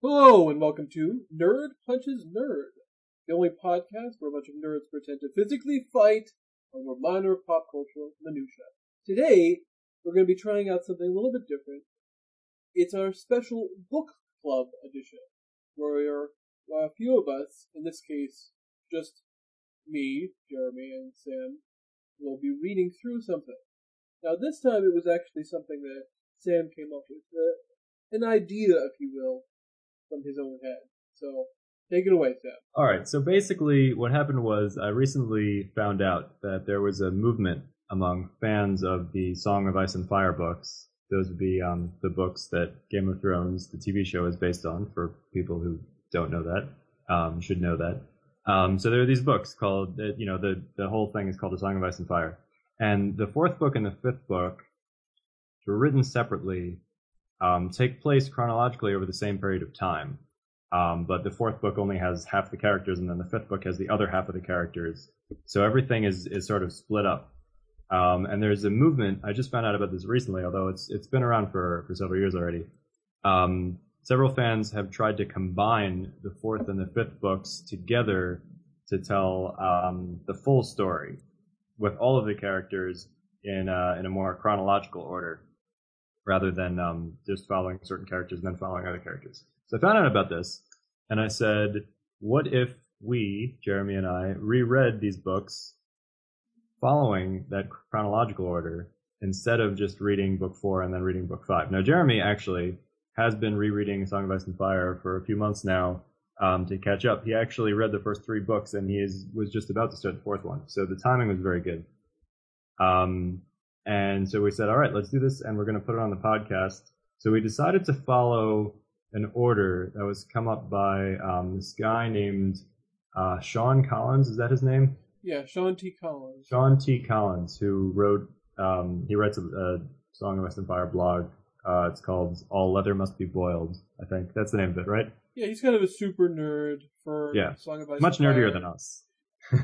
Hello and welcome to Nerd Punches Nerd, the only podcast where a bunch of nerds pretend to physically fight over minor pop cultural minutia. Today, we're going to be trying out something a little bit different. It's our special book club edition, where a few of us, in this case, just me, Jeremy, and Sam, will be reading through something. Now, this time it was actually something that Sam came up with, an idea, if you will, from his own head. So, take it away, Sam. All right. So basically, what happened was I recently found out that there was a movement among fans of the Song of Ice and Fire books. Those would be um, the books that Game of Thrones, the TV show, is based on. For people who don't know that, um, should know that. Um, so there are these books called, you know, the the whole thing is called The Song of Ice and Fire, and the fourth book and the fifth book were written separately, um, take place chronologically over the same period of time. Um, but the fourth book only has half the characters, and then the fifth book has the other half of the characters. So everything is is sort of split up. Um, and there's a movement. I just found out about this recently, although it's it's been around for for several years already. Um, several fans have tried to combine the fourth and the fifth books together to tell um, the full story with all of the characters in in a more chronological order rather than um, just following certain characters and then following other characters. So I found out about this and I said, what if we, Jeremy and I, reread these books following that chronological order instead of just reading book four and then reading book five? Now, Jeremy actually has been rereading Song of Ice and Fire for a few months now um, to catch up. He actually read the first three books and he is, was just about to start the fourth one. So the timing was very good. Um, and so we said, all right, let's do this and we're going to put it on the podcast. So we decided to follow an order that was come up by um, this guy named uh, Sean Collins. Is that his name? Yeah, Sean T. Collins. Sean T. Collins, who wrote, um, he writes a, a Song of Ice and Fire blog. Uh, it's called All Leather Must Be Boiled, I think. That's the name of it, right? Yeah, he's kind of a super nerd for Yeah. Song of Ice Much and Fire. nerdier than us.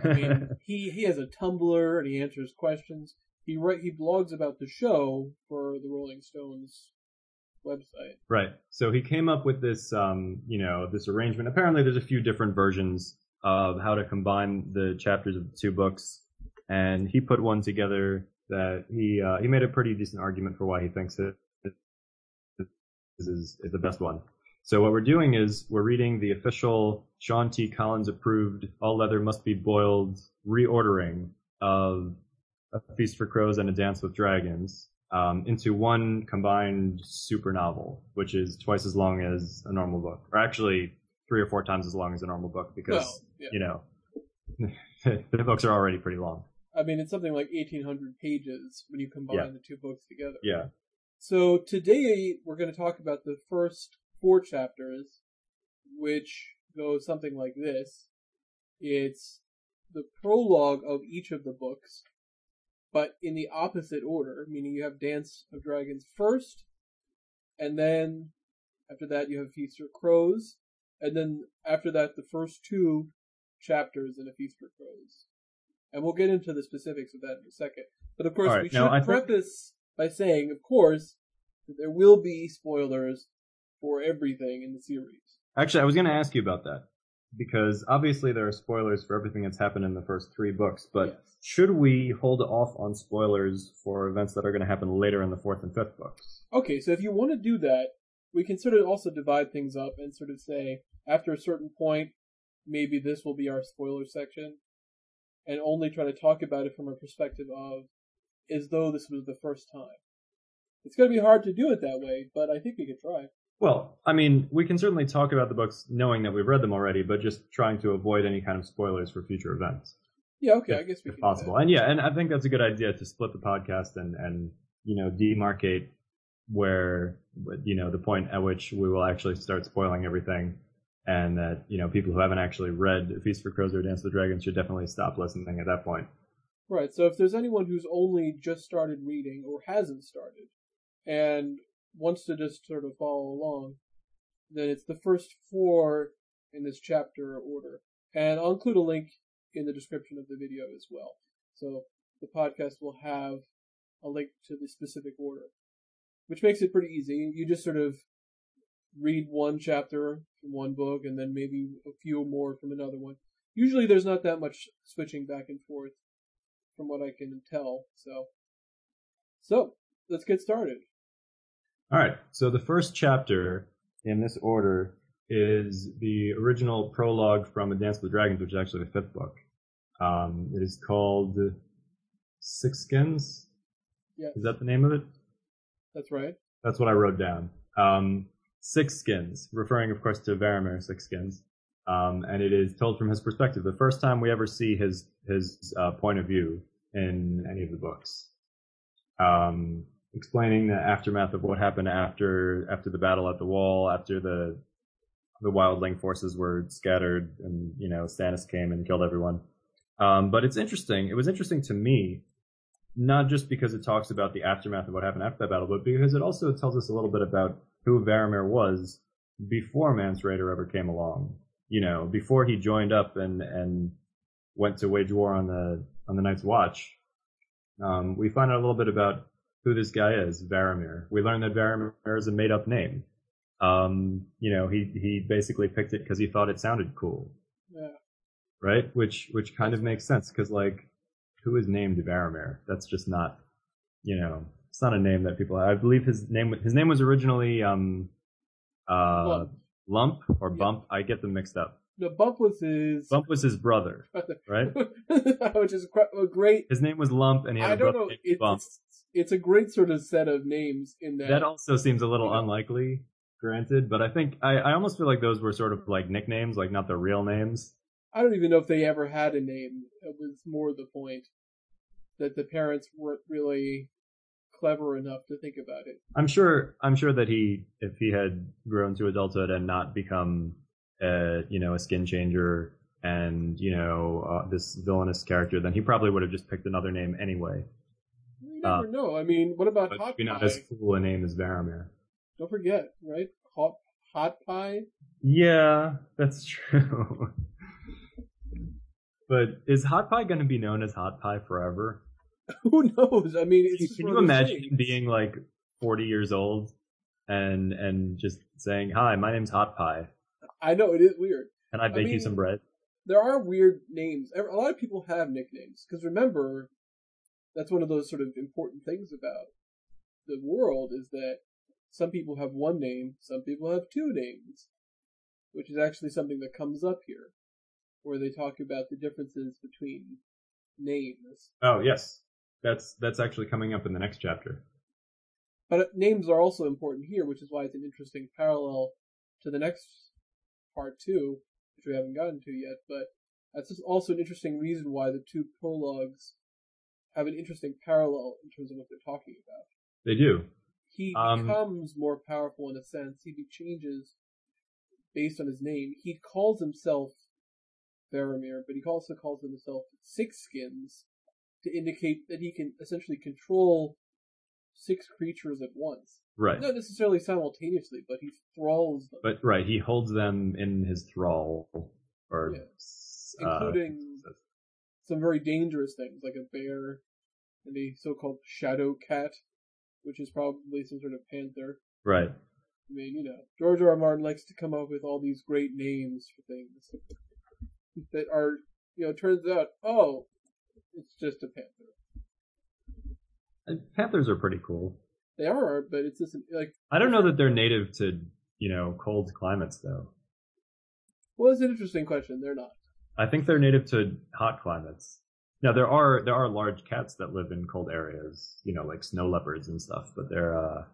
I mean, he he has a Tumblr and he answers questions. He write he blogs about the show for the Rolling Stones website. Right. So he came up with this, um, you know, this arrangement. Apparently, there's a few different versions of how to combine the chapters of the two books, and he put one together that he uh, he made a pretty decent argument for why he thinks it is, is, is the best one. So what we're doing is we're reading the official Sean T. Collins approved All Leather Must Be Boiled reordering of A Feast for Crows and A Dance with Dragons um, into one combined super novel, which is twice as long as a normal book, or actually three or four times as long as a normal book because Well, yeah. you know the books are already pretty long. I mean, it's something like 1,800 pages when you combine Yeah. the two books together. Yeah. So today we're going to talk about the first four chapters, which go something like this. It's the prologue of each of the books, but in the opposite order, meaning you have Dance of Dragons first, and then after that you have Feast for Crows, and then after that the first two chapters in A Feast for Crows. And we'll get into the specifics of that in a second. But of course, right, we should I think- preface by saying, of course, that there will be spoilers for everything in the series. Actually, I was going to ask you about that because obviously there are spoilers for everything that's happened in the first three books, but Yes. should we hold off on spoilers for events that are going to happen later in the fourth and fifth books? Okay, so if you want to do that, we can sort of also divide things up and sort of say, after a certain point, maybe this will be our spoiler section, and only try to talk about it from a perspective of as though this was the first time. It's going to be hard to do it that way, but I think we could try. Well, I mean, we can certainly talk about the books knowing that we've read them already, but just trying to avoid any kind of spoilers for future events. Yeah, okay, if, I guess we if can. possible. And yeah, and I think that's a good idea to split the podcast and and you know demarcate where you know the point at which we will actually start spoiling everything, and that you know people who haven't actually read Feast for Crows or Dance with Dragons should definitely stop listening at that point. Right, so if there's anyone who's only just started reading or hasn't started and wants to just sort of follow along, then it's the first four in this chapter order. And I'll include a link in the description of the video as well. So the podcast will have a link to the specific order. which makes it pretty easy. You just sort of read one chapter from one book and then maybe a few more from another one. Usually there's not that much switching back and forth from what I can tell. So, so let's get started. All right. So the first chapter in this order is the original prologue from A Dance with Dragons, which is actually the fifth book. Um, it is called Six Skins. Yeah. Is that the name of it? That's right. That's what I wrote down. Um, Six Skins, referring, of course, to Varamir Six Skins. Um, and it is told from his perspective. The first time we ever see his his uh, point of view in any of the books, um, explaining the aftermath of what happened after after the battle at the wall, after the the wildling forces were scattered, and you know Stannis came and killed everyone. Um, but it's interesting. It was interesting to me, not just because it talks about the aftermath of what happened after that battle, but because it also tells us a little bit about who Varamir was before Mance Rayder ever came along you know, before he joined up and and went to wage war on the on the Night's Watch, um, we find out a little bit about who this guy is, Varamir. We learned that Varamir is a made up name. Um, you know, he he basically picked it because he thought it sounded cool. Yeah. Right, which which kind of makes sense because like, who is named Varamir? That's just not, you know, it's not a name that people. I believe his name his name was originally um, uh, Lump or Yeah. Bump. I get them mixed up. No, Bump was his. Bump was his brother, right? which is a great. His name was Lump, and he had I a don't brother know. Bump. It's a great sort of set of names in that. That also seems a little you know. unlikely, granted, but I think I, I almost feel like those were sort of like nicknames, like not the real names. I don't even know if they ever had a name. It was more the point that the parents weren't really clever enough to think about it. I'm sure I'm sure that he, if he had grown to adulthood and not become, a, you know, a skin changer and you know uh, this villainous character, then he probably would have just picked another name anyway. Never uh, know. I mean, what about Hot maybe not as cool a name as Varamir. Don't forget, right? Hot Hot Pie. Yeah, that's true. but is Hot Pie going to be known as Hot Pie forever? Who knows? I mean, it's Can you one of those imagine things. being like 40 years old and and just saying, "Hi, my name's Hot Pie. I know it is weird. Can I bake mean- you some bread?" there are weird names. A lot of people have nicknames because remember, that's one of those sort of important things about the world is that some people have one name, some people have two names, which is actually something that comes up here, where they talk about the differences between names. Oh, yes. That's that's actually coming up in the next chapter. But uh, names are also important here, which is why it's an interesting parallel to the next part two, which we haven't gotten to yet. But that's also an interesting reason why the two prologues have an interesting parallel in terms of what they're talking about. They do. He Um, becomes more powerful in a sense. He changes based on his name. He calls himself Varamir, but he also calls himself Six Skins to indicate that he can essentially control six creatures at once. Right. Not necessarily simultaneously, but he thralls them, But right, he holds them in his thrall or Yeah. uh, including some very dangerous things like a bear and a so-called shadow cat, which is probably some sort of panther. right. I mean, you know, George R. R. Martin likes to come up with all these great names for things that are, you know, turns out, oh, it's just a panther. And Panthers are pretty cool. They are, but it's just like, I don't know that they're native to, you know, cold climates though. well, it's an interesting question. They're not. I think they're native to hot climates. Now there are there are large cats that live in cold areas, you know, like snow leopards and stuff, but they're uh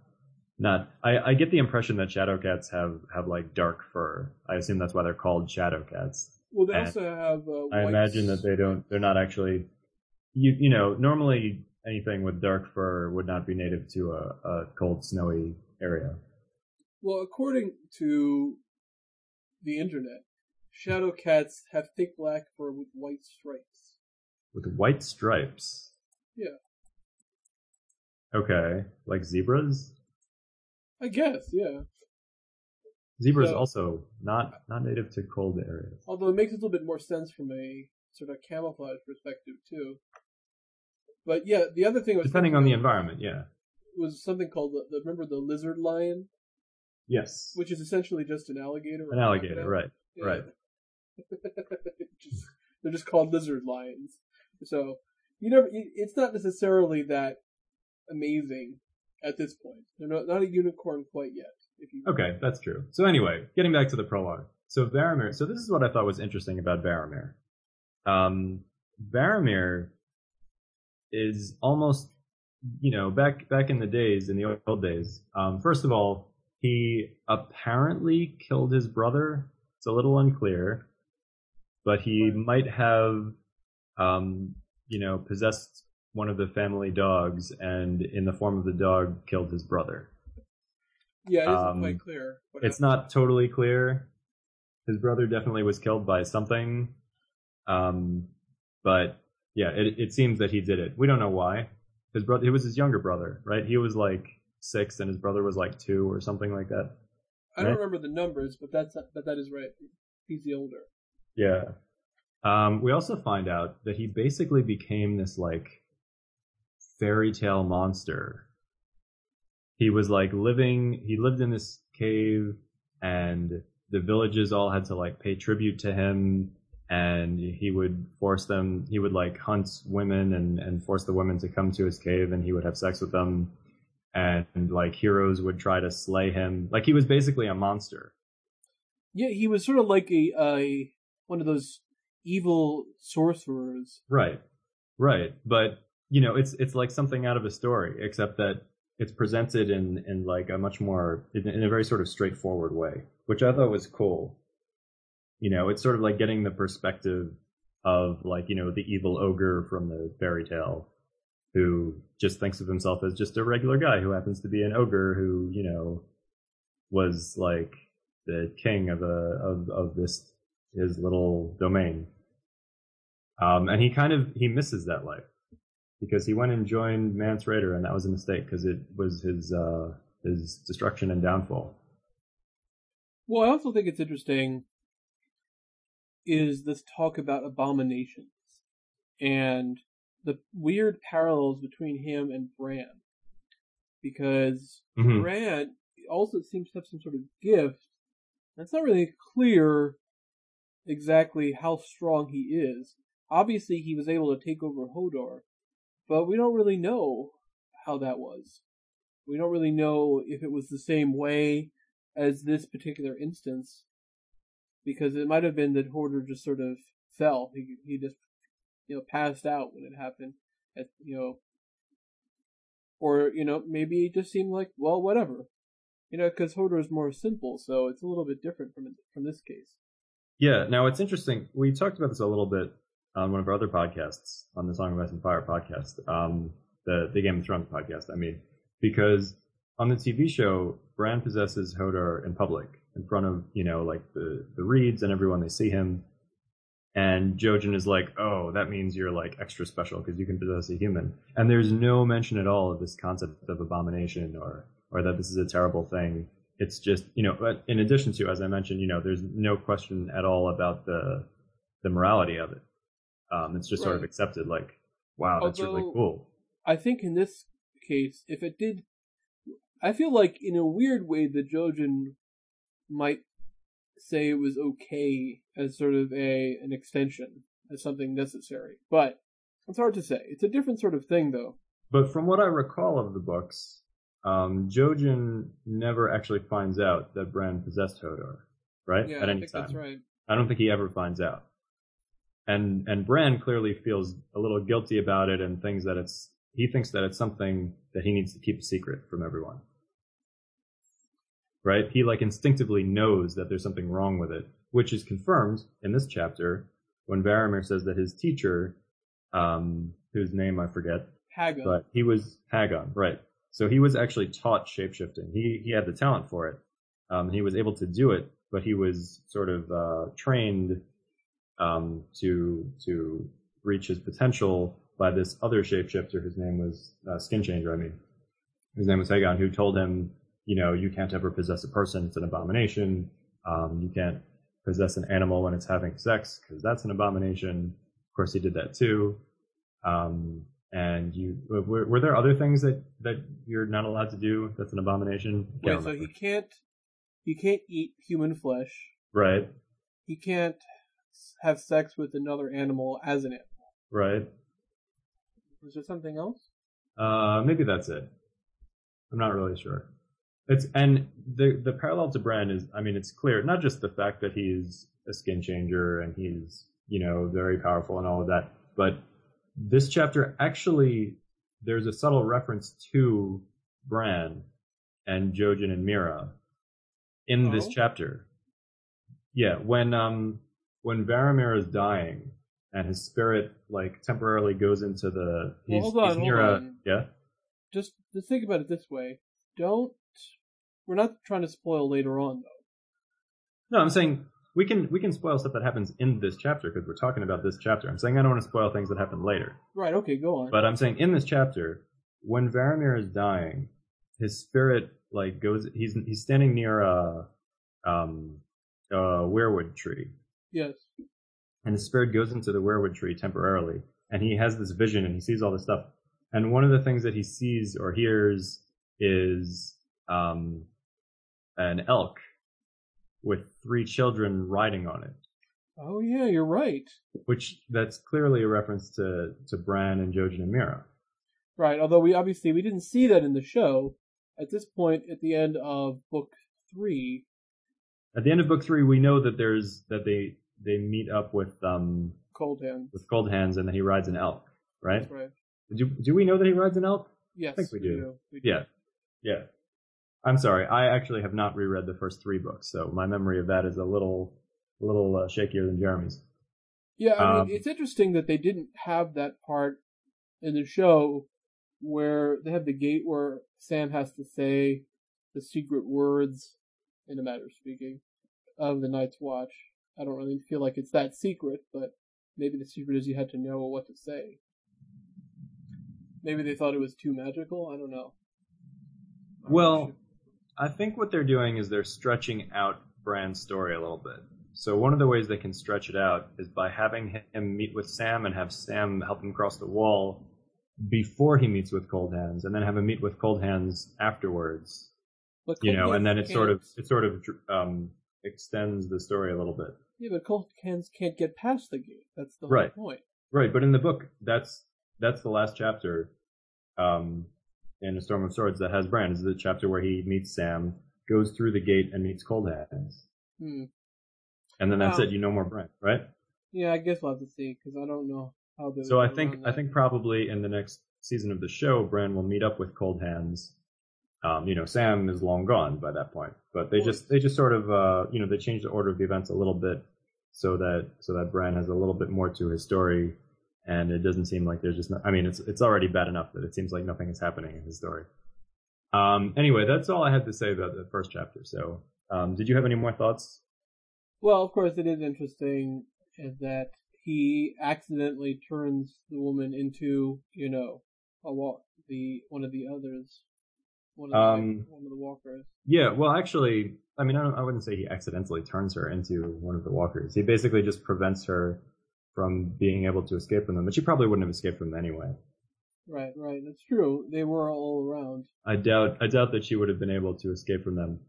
not I, I get the impression that shadow cats have have like dark fur. I assume that's why they're called shadow cats. Well, they And also have. Uh, I imagine that they don't they're not actually you you know, normally anything with dark fur would not be native to a, a cold snowy area. Well, according to the internet, shadow cats have thick black fur with white stripes. With white stripes. Yeah. Okay. Like zebras? I guess, yeah. Zebras So- also not not native to cold areas. Although it makes a little bit more sense from a sort of camouflage perspective too. But yeah, the other thing was Depending on the environment, yeah. was something called the, the remember the lizard lion, Yes. which is essentially just an alligator. An alligator, crocodile. right. Yeah. right. just, they're just called lizard lions. So you never. It's not necessarily that amazing at this point. They're not not a unicorn quite yet. If you Okay, that's true. So anyway, getting back to the prologue. So Varamir. So this is what I thought was interesting about Varamir. Um, Varamir is almost, you know, back back in the days, in the old days. Um, first of all, he apparently killed his brother. It's a little unclear, but he might have, um, you know, possessed one of the family dogs, and in the form of the dog, killed his brother. yeah, it isn't um, quite clear. what It's happened. not totally clear. His brother definitely was killed by something. Um, but yeah, it, it seems that he did it. We don't know why. His brother, it was his younger brother, right? He was like six and his brother was like two or something like that. I don't right? remember the numbers, but that's but that is right. He's the older. Yeah. Um, we also find out that he basically became this like fairy tale monster. He was like living, he lived in this cave and the villages all had to like pay tribute to him and he would force them, he would like hunt women and, and force the women to come to his cave and he would have sex with them and like heroes would try to slay him. Like he was basically a monster. Yeah, he was sort of like a a one of those evil sorcerers. Right. Right. But you know, it's it's like something out of a story, except that it's presented in in like a much more in, in a very sort of straightforward way, which I thought was cool. You know, it's sort of like getting the perspective of like, you know, the evil ogre from the fairy tale who just thinks of himself as just a regular guy who happens to be an ogre who, you know, was like the king of a of of this his little domain. Um, and he kind of he misses that life because he went and joined Mance Rayder, and that was a mistake because it was his uh, his destruction and downfall. Well, I also think it's interesting is this talk about abominations and the weird parallels between him and Bran. Because Mhm. Bran also seems to have some sort of gift. and It's not really clear exactly how strong he is. Obviously, he was able to take over Hodor, but we don't really know how that was. We don't really know if it was the same way as this particular instance, because it might have been that Hodor just sort of fell. He he just you know passed out when it happened. At, you know, or you know maybe it just seemed like well whatever, you know, because Hodor is more simple, so it's a little bit different from from this case. Yeah. Now it's interesting. We talked about this a little bit on one of our other podcasts, on the Song of Ice and Fire podcast, um, the the Game of Thrones podcast. I mean, because on the TV show, Bran possesses Hodor in public, in front of you know like the the reeds and everyone. They see him, and Jojen is like, "Oh, that means you're like extra special because you can possess a human." And there's no mention at all of this concept of abomination or or that this is a terrible thing. It's just you know, in addition to, as I mentioned, you know, there's no question at all about the the morality of it. Um, it's just sort of accepted, like, wow, that's really cool. I think in this case, if it did, I feel like in a weird way the Jojen might say it was okay as sort of a an extension, as something necessary. But it's hard to say. It's a different sort of thing, though. But from what I recall of the books, um, Jojen never actually finds out that Bran possessed Hodor, right? Yeah, At I any think time. that's right. I don't think he ever finds out. And and Bran clearly feels a little guilty about it and thinks that it's he thinks that it's something that he needs to keep a secret from everyone. Right? He like instinctively knows that there's something wrong with it, which is confirmed in this chapter when Varamir says that his teacher, um, whose name I forget, Haga. but he was Haggon, right? So he was actually taught shapeshifting. He he had the talent for it. Um, he was able to do it, but he was sort of uh, trained um, to to reach his potential by this other shapeshifter whose name was uh, Skin Changer. I mean, his name was Haggon, who told him, you know, you can't ever possess a person; it's an abomination. Um, you can't possess an animal when it's having sex because that's an abomination. Of course, he did that too. Um, and you were, were there other things that that you're not allowed to do? That's an abomination. Wait, so he can't he can't eat human flesh. right, He can't have sex with another animal as an animal. right. Was there something else? Uh, maybe that's it. I'm not really sure. It's and the the parallel to Bran is, I mean, it's clear. Not just the fact that he's a skin changer and he's you know very powerful and all of that, but this chapter actually there's a subtle reference to Bran and Jojen and Meera in this Oh. chapter. Yeah, when um when Varamir is dying and his spirit like temporarily goes into the Well, he's, hold on, he's near a yeah Just just think about it this way. Don't we're not trying to spoil later on though. No, I'm saying we can we can spoil stuff that happens in this chapter because we're talking about this chapter. I'm saying I don't want to spoil things that happen later. Right, okay, go on. But I'm saying in this chapter, when Varamir is dying, his spirit like goes. He's he's standing near a um a weirwood tree, yes. and his spirit goes into the weirwood tree temporarily, and he has this vision and he sees all this stuff. And one of the things that he sees or hears is um an elk with three children riding on it. Oh yeah, you're right. which that's clearly a reference to to Bran and Jojen and Meera. Right, although we obviously we didn't see that in the show. At this point at the end of book three, At the end of book three, we know that there's that they they meet up with um Cold Hand. with Cold Hands and that he rides an elk, right? That's right. Do do we know that he rides an elk? Yes. I think we do. We do. Yeah, yeah. I'm sorry, I actually have not reread the first three books, so my memory of that is a little a little uh, shakier than Jeremy's. Yeah, I Um, mean, it's interesting that they didn't have that part in the show where they have the gate where Sam has to say the secret words, in a matter of speaking, of the Night's Watch. I don't really feel like it's that secret, but maybe the secret is you had to know what to say. Maybe they thought it was too magical. I don't know. I'm Well, sure. I think what they're doing is they're stretching out Bran's story a little bit. So one of the ways they can stretch it out is by having him meet with Sam and have Sam help him cross the wall before he meets with Cold Hands, and then have him meet with Cold Hands afterwards. But You know, and then it sort of it sort of um, extends the story a little bit. yeah, but Cold Hands can't get past the gate. That's the Right. whole point. Right, but in the book, that's that's the last chapter um, in A Storm of Swords that has Bran. Is the chapter where he meets Sam, goes through the gate, and meets Cold Hands. Hmm. and then that's Wow. it. You know more Brent, right? Yeah, I guess we'll have to see because I don't know how they. So I think I think probably in the next season of the show, Bran will meet up with Cold Hands. Um, you know, Sam is long gone by that point, but they just they just sort of uh, you know they change the order of the events a little bit so that so that Bran has a little bit more to his story, and it doesn't seem like there's just no, I mean it's it's already bad enough that it seems like nothing is happening in his story. Um, anyway, that's all I had to say about the first chapter. So, um, did you have any more thoughts? Well, of course, it is interesting that he accidentally turns the woman into, you know, a the one of the others, one of the, Um, one of the walkers. Yeah, well, actually, I mean, I, don't, I wouldn't say he accidentally turns her into one of the walkers. He basically just prevents her from being able to escape from them, but she probably wouldn't have escaped from them anyway. Right, right. That's true. They were all around. I doubt, I doubt that she would have been able to escape from them.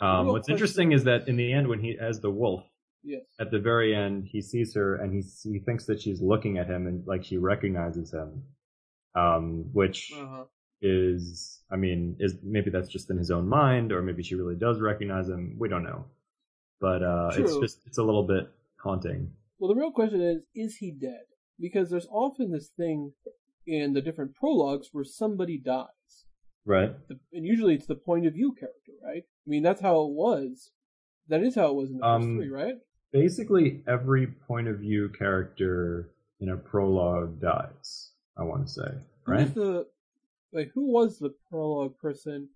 Um, what's question interesting is that in the end, when he, as the wolf, Yes. at the very end, he sees her and he he thinks that she's looking at him and like she recognizes him, um, which Uh huh. Is, I mean, is maybe that's just in his own mind, or maybe she really does recognize him. We don't know, but uh, it's just it's a little bit haunting. Well, the real question is, is he dead? Because there's often this thing in the different prologues where somebody dies. Right. And usually it's the point of view character, right? I mean, that's how it was. That is how it was in the first Um, three, right? Basically, every point of view character in a prologue dies. I want to say, Who's right? the like who was the prologue person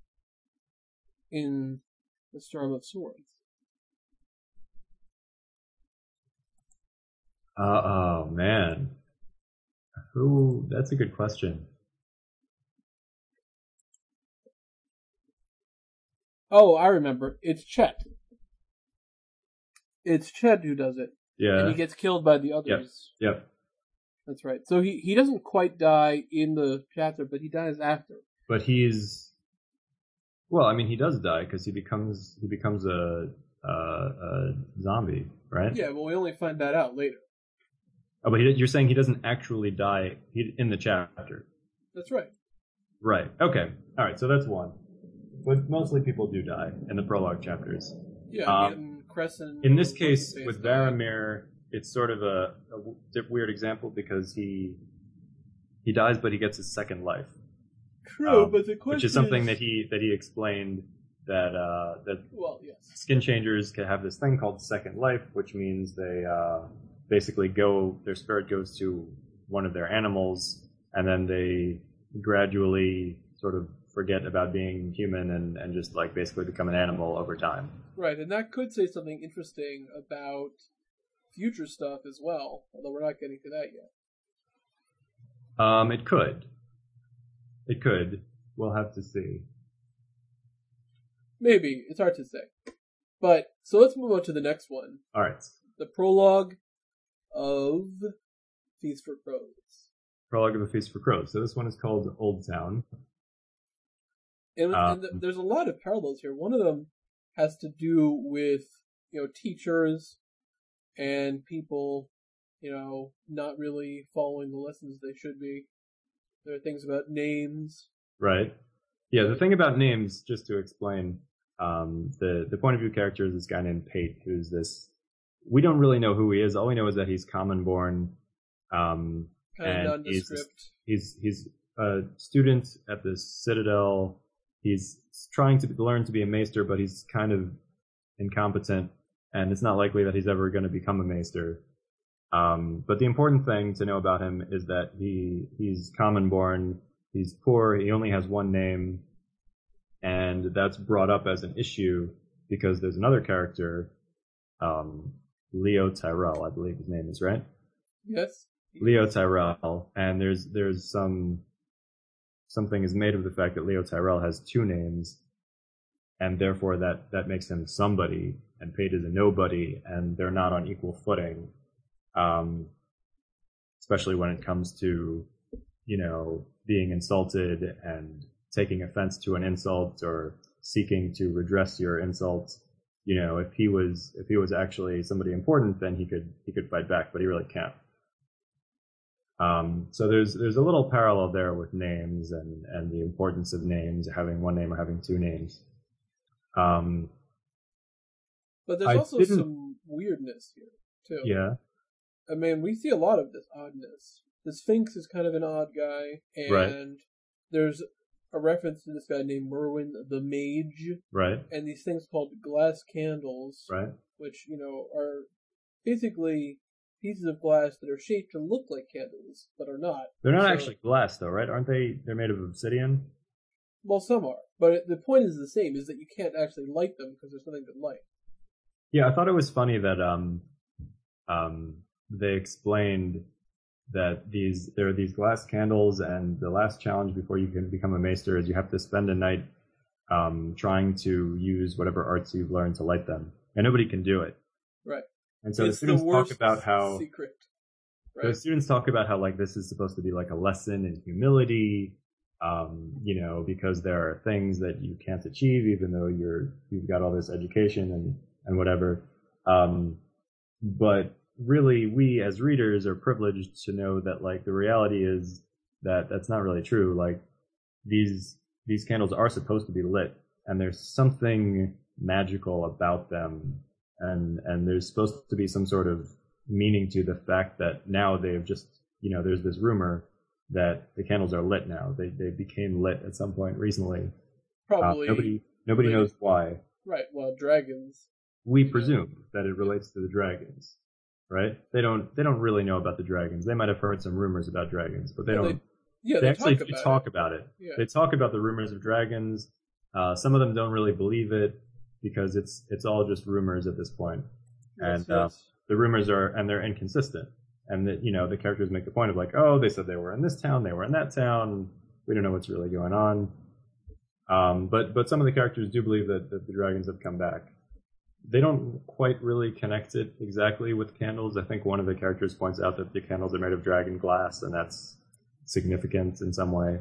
in the Storm of Swords? Uh, oh man, who? That's a good question. Oh, I remember. It's Chet. It's Chet who does it, Yeah. and he gets killed by the others. Yep. That's right. So he, he doesn't quite die in the chapter, but he dies after. But he's well, I mean, he does die because he becomes he becomes a, a, a zombie, right? Yeah, well, we only find that out later. Oh, but he, you're saying he doesn't actually die he, in the chapter. That's right. Right. Okay. All right. So that's one. But mostly people do die in the prologue chapters. Yeah, Um, in Crescent. In this case, with. Varamir, it's sort of a, dip- weird example because he he dies, but he gets his second life, True, um, but the question which is something that he that he explained that uh, that Well, yes. skin changers can have this thing called second life, which means they uh, basically go their spirit goes to one of their animals, and then they gradually sort of forget about being human and, and just like basically become an animal over time. Right, and that could say something interesting about future stuff as well, although we're not getting to that yet. Um, it could. It could. We'll have to see. Maybe. It's hard to say. But, so let's move on to the next one. All right. The prologue of Feast for Crows. Prologue of a Feast for Crows. So this one is called Old Town. And, Um, and th- there's a lot of parallels here. One of them has to do with, you know, teachers and people, you know, not really following the lessons they should be. There are things about names. Right. Yeah, the thing about names, just to explain, um, the, the point of view character is this guy named Pate, who's this, we don't really know who he is. All we know is that he's common born, um, Kind And of he's- he's he's a student at the Citadel. He's trying to learn to be a maester, but he's kind of incompetent, and it's not likely that he's ever going to become a maester. Um, but the important thing to know about him is that he he's common born. He's poor. He only has one name, and that's brought up as an issue because there's another character, um, Leo Tyrell, I believe his name is right. Yes. Leo Tyrell, and there's there's some something is made of the fact that Leo Tyrell has two names, and therefore that that makes him somebody, and Pate is a nobody, and they're not on equal footing, um, especially when it comes to you know being insulted and taking offense to an insult or seeking to redress your insult. You know, if he was if he was actually somebody important, then he could he could fight back, but he really can't. Um, so there's there's a little parallel there with names and and the importance of names, having one name or having two names. Um, But there's I also didn't- some weirdness here, too. yeah, I mean, we see a lot of this oddness. The Sphinx is kind of an odd guy, and Right. there's a reference to this guy named Marwyn the Mage, right, and these things called glass candles, right, which, you know, are basically pieces of glass that are shaped to look like candles, but are not. they're not So- actually glass though, right? Aren't they? They're made of obsidian. Well, some are, but the point is the same: is that you can't actually light them because there's nothing to light. Yeah, I thought it was funny that um, um, they explained that these there are these glass candles, and the last challenge before you can become a maester is you have to spend a night um, trying to use whatever arts you've learned to light them, and nobody can do it. Right. And so the students the talk about how secret. the Right. students talk about how like this is supposed to be like a lesson in humility um, you know because there are things that you can't achieve even though you're you've got all this education and and whatever um, but really we as readers are privileged to know that like the reality is that that's not really true like these these candles are supposed to be lit and there's something magical about them and and there's supposed to be some sort of meaning to the fact that now they've just you know there's this rumor that the candles are lit now they they became lit at some point recently Uh, Probably nobody nobody related- knows why right. Well, dragons. We presume that it relates to the dragons right? They don't they don't really know about the dragons. They might have heard some rumors about dragons but they Well, don't Yeah, they, they, actually talk about talk it. about it. Yeah. they talk about the rumors of dragons. Uh, some of them don't really believe it because it's it's all just rumors at this point. Yes, and, uh, the rumors are and they're inconsistent. And that you know the characters make the point of like oh they said they were in this town they were in that town. We don't know what's really going on. Um, but but some of the characters do believe that, that the dragons have come back they don't quite really connect it exactly with candles. I think one of the characters points out that the candles are made of dragon glass, and that's significant in some way.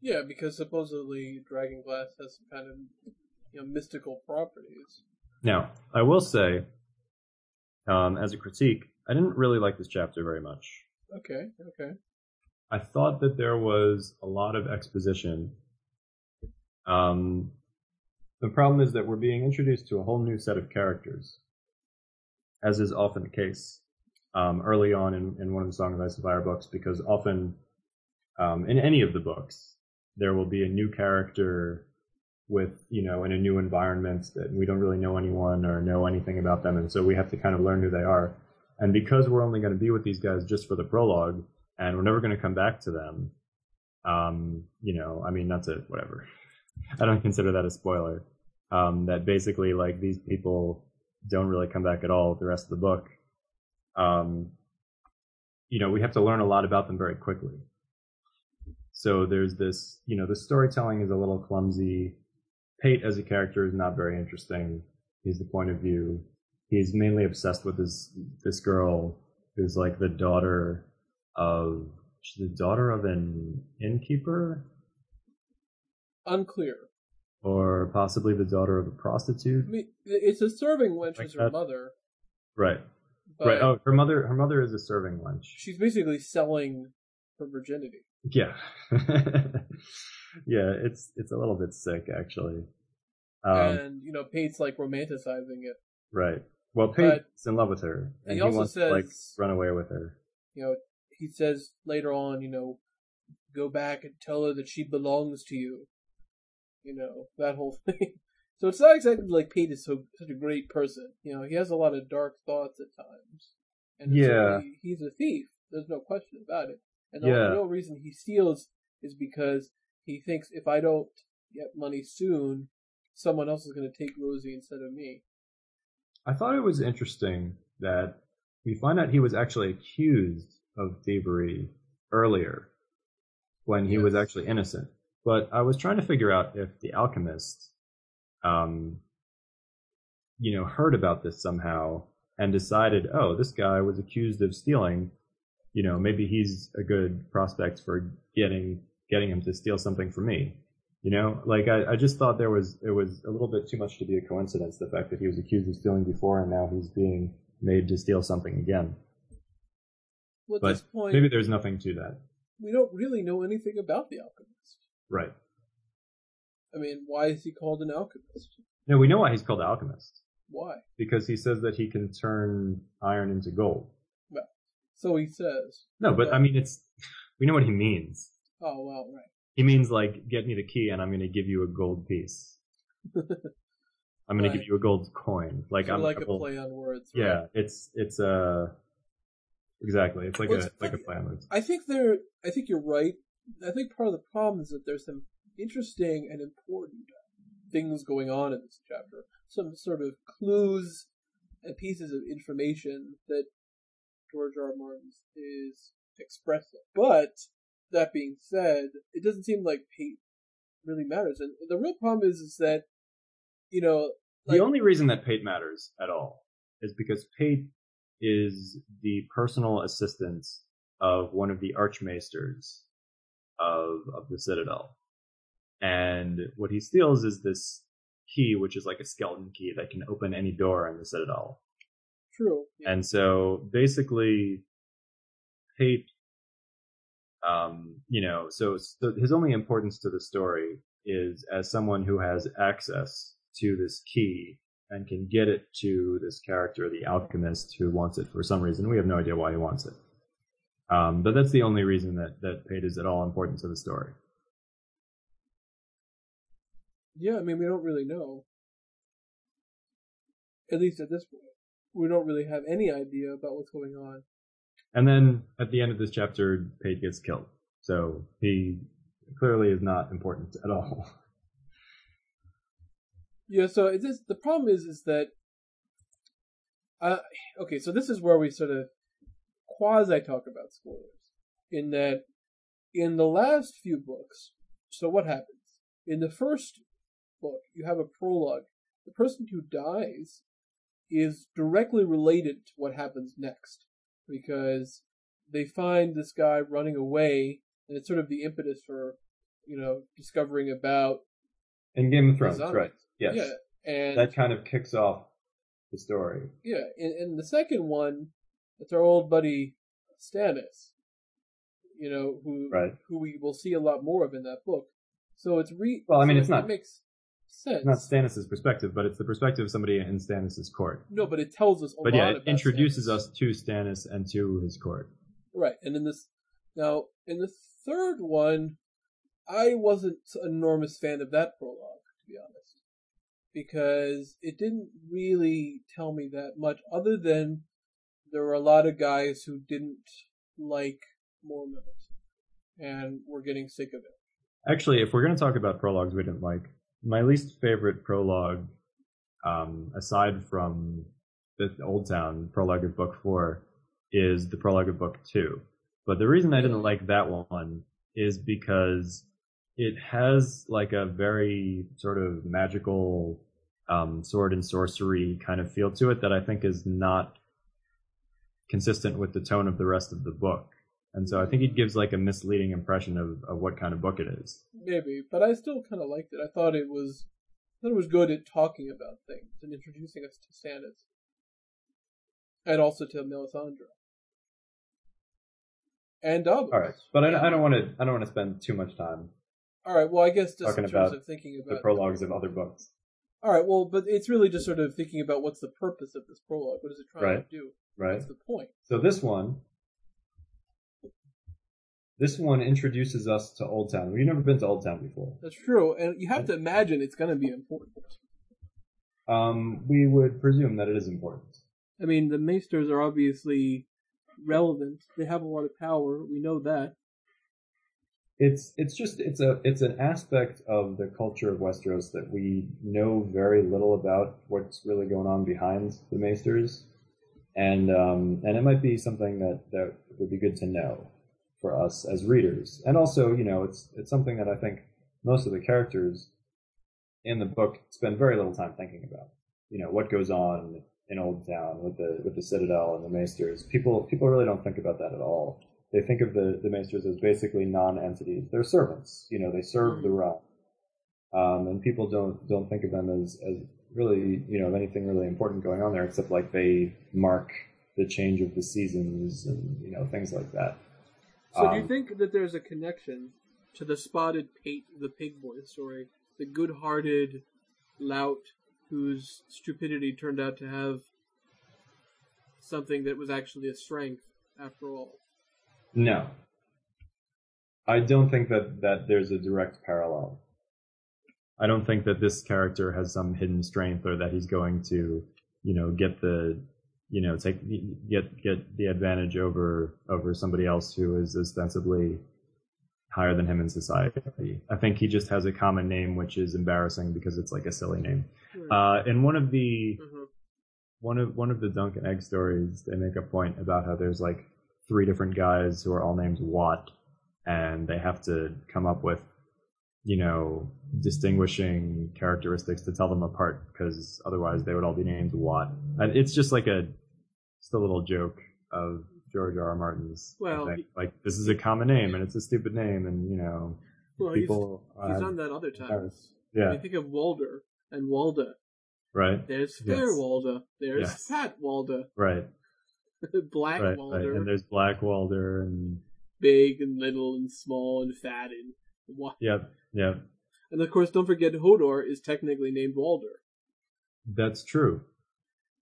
Yeah, because supposedly dragon glass has some kind of you know mystical properties. Now, I will say, um, as a critique, I didn't really like this chapter very much. Okay, okay. I thought that there was a lot of exposition. Um, the problem is that we're being introduced to a whole new set of characters, as is often the case um, early on in, in one of the Song of Ice and Fire books, because often um, in any of the books, there will be a new character with, you know, in a new environment that we don't really know anyone or know anything about them, and so we have to kind of learn who they are. And because we're only going to be with these guys just for the prologue, and we're never going to come back to them, um, you know, I mean, that's it, whatever. I don't consider that a spoiler. Um, that basically, like, these people don't really come back at all the rest of the book. Um, you know, we have to learn a lot about them very quickly. So there's this, you know, the storytelling is a little clumsy. Pate as a character is not very interesting. He's the point of view. He's mainly obsessed with this this girl who's like the daughter of she's the daughter of an innkeeper Unclear. or possibly the daughter of a prostitute. I mean, it's a serving wench Like as her that. mother, Right. right. Oh, her mother her mother is a serving wench. she's basically selling her virginity. Yeah. yeah, it's it's a little bit sick actually. Um, and you know, Pate's like romanticizing it. right. Well, Pate's in love with her, and he he, also wants to like says- run away with her. You know, he says later on, you know, go back and tell her that she belongs to you. You know, that whole thing. So it's not exactly like Pete is so such a great person. You know, he has a lot of dark thoughts at times. And Yeah. he's a thief. There's no question about it. And the Yeah. real reason he steals is because he thinks if I don't get money soon, someone else is going to take Rosie instead of me. I thought it was interesting that we find out he was actually accused of thievery earlier when he was actually innocent. But I was trying to figure out if the alchemist, um, you know, heard about this somehow and decided, oh, this guy was accused of stealing. You know, maybe he's a good prospect for getting getting him to steal something from me. You know, like I, I just thought there was it was a little bit too much to be a coincidence. The fact that he was accused of stealing before and now he's being made to steal something again. Well, at But this point, Maybe there's nothing to that. we don't really know anything about the alchemist. Right. I mean, why is he called an alchemist? No, we know why he's called alchemist Why? because he says that he can turn iron into gold. Well, So he says. No, but I mean it's we know what he means. Oh well, right. He means like get me the key and I'm going to give you a gold piece. I'm going Right. to give you a gold coin. Like Sort I'm like a will- play on words. right? Yeah, it's it's uh exactly. It's like Well, a it's like a play on words. I think there. I think you're right. I think part of the problem is that there's some interesting and important things going on in this chapter. Some sort of clues and pieces of information that George R. R. Martin is expressing. But that being said, it doesn't seem like Pate really matters. And the real problem is, is that you know, like, the only reason that Pate matters at all is because Pate is the personal assistant of one of the archmaesters of of the Citadel. And what he steals is this key, which is like a skeleton key that can open any door in the Citadel. true. Yeah. And so basically, Pate, um, you know, so, so his only importance to the story is as someone who has access to this key and can get it to this character, the alchemist, who wants it for some reason. We have no idea why he wants it. Um, but that's the only reason that, that Pate is at all important to the story. Yeah, I mean, we don't really know. At least at this point. We don't really have any idea about what's going on. And then at the end of this chapter, Pate gets killed. So he clearly is not important at all. Yeah, so it is, the problem is, is that, uh, okay, so this is where we sort of quasi talk about spoilers. In that, in the last few books, so what happens? In the first book, you have a prologue the person who dies is directly related to what happens next because they find this guy running away and it's sort of the impetus for you know discovering about In Game of Thrones, right? Yes. yeah and That kind of kicks off the story. yeah in, in the second one it's our old buddy Stannis you know who Right. who we will see a lot more of in that book so it's re Well, I mean, so it's it not- makes sense It's not Stannis' perspective, but it's the perspective of somebody in Stannis' court. no but it tells us a But lot yeah, it introduces Stannis. us to Stannis and to his court. Right, and in this now in the third one, I wasn't an enormous fan of that prologue, to be honest, because it didn't really tell me that much, other than there were a lot of guys who didn't like more Mormont and were getting sick of it. Actually, if we're going to talk about prologues we didn't like, my least favorite prologue, um, aside from the Old Town prologue of Book Four, is the prologue of Book Two. But the reason I didn't like that one is because it has like a very sort of magical um, sword and sorcery kind of feel to it that I think is not consistent with the tone of the rest of the book. And so I think it gives like a misleading impression of, of what kind of book it is. Maybe, but I still kind of liked it. I thought it was, I thought it was good at talking about things and introducing us to Stannis, and also to Melisandre, and Davos. All right, but I, I don't want to. I don't want to spend too much time All right. Well, I guess just Talking in terms about of thinking the prologues of other books. All right. Well, but it's really just sort of thinking about what's the purpose of this prologue. What is it trying Right. to do? Right. What's the point? So this one, this one introduces us to Old Town. We've never been to Old Town before. That's true, and you have to imagine it's going to be important. Um, we would presume that it is important. I mean, the Maesters are obviously relevant. They have a lot of power. We know that. It's it's just it's a it's an aspect of the culture of Westeros that we know very little about what's really going on behind the Maesters, and um, and it might be something that that would be good to know for us as readers, and also you know it's it's something that I think most of the characters in the book spend very little time thinking about. You know what goes on in Old Town with the with the Citadel and the Maesters. People people really don't think about that at all they think of the, the maesters as basically non-entities. They're servants. You know, they serve the realm. Um, and people don't don't think of them as, as really, you know, anything really important going on there, except like they mark the change of the seasons and you know things like that. So, do you Um, think that there's a connection to the spotted pate, the pig boy story, the good-hearted lout whose stupidity turned out to have something that was actually a strength after all? No, I don't think that that there's a direct parallel. I don't think that this character has some hidden strength or that he's going to, you know, get the, you know, take get get the advantage over over somebody else who is ostensibly higher than him in society. I think he just has a common name, which is embarrassing because it's like a silly name. Uh, in one of the Mhm. one of one of the Dunk and Egg stories, they make a point about how there's like three different guys who are all named Watt, and they have to come up with, you know, distinguishing characteristics to tell them apart, because otherwise they would all be named Watt. And it's just like a, just a little joke of George R. R. Martin's. Well, he- like this is a common name and it's a stupid name, and you know, Well, people. he's uh, done that other times. yeah, I mean, think of Walder and Walda. right, There's Yes. Fair Walda. There's Yes. Fat Walda. right, Black right, right. Walder. And there's Black Walder, and Big and little and small and fat and what? yep, yep. And of course, don't forget Hodor is technically named Walder. That's true.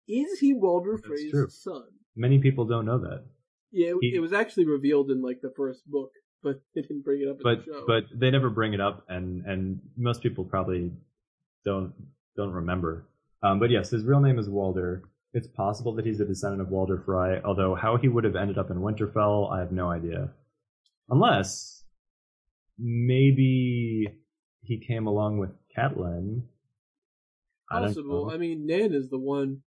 Is he Walder That's Frey's true. son? Many people don't know that. Yeah, it, He- it was actually revealed in like the first book, but they didn't bring it up in but the show. but they never bring it up and and most people probably don't don't remember um, but yes his real name is walder it's possible that he's a descendant of walder frey although how he would have ended up in winterfell i have no idea unless maybe he came along with catelyn I possible. know. I mean, Nan is the one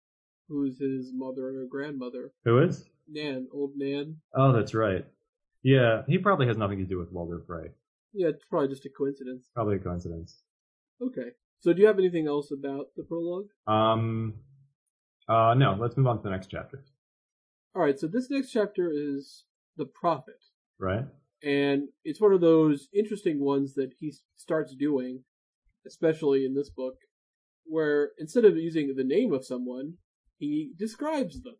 who's his mother or grandmother. who is Nan, old Nan. oh that's right yeah he probably has nothing to do with Walder frey Yeah, it's probably just a coincidence. probably a coincidence Okay. So do you have anything else about the prologue? Um, uh, no, let's move on to the next chapter, All right, so this next chapter is the prophet, right? And it's one of those interesting ones that he starts doing, especially in this book, where instead of using the name of someone, he describes them,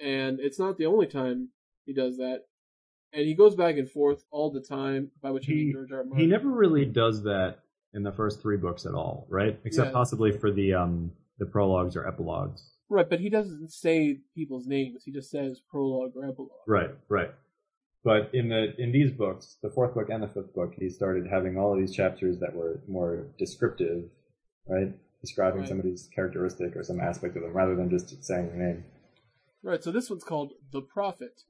and it's not the only time he does that. And he goes back and forth all the time, by which I mean He- George R. R. He never really does that in the first three books at all, right? Except Yeah. possibly for the um the prologues or epilogues. Right, but he doesn't say people's names. He just says prologue or epilogue. Right, right. But in the in these books, the fourth book and the fifth book, he started having all of these chapters that were more descriptive, right? Describing Right. somebody's characteristic or some aspect of them rather than just saying their name. Right, so this one's called The Prophet.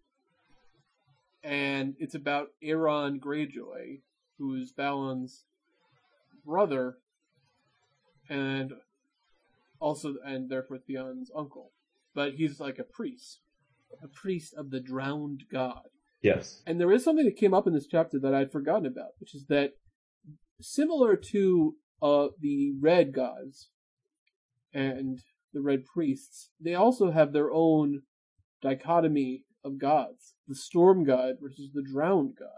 And it's about Aeron Greyjoy, who's Balon's brother and also and therefore Theon's uncle. But he's like a priest. A priest of the drowned god. Yes. And there is something that came up in this chapter that I'd forgotten about, which is that similar to uh, the red gods and the red priests, they also have their own dichotomy of gods. The storm god versus the drowned god.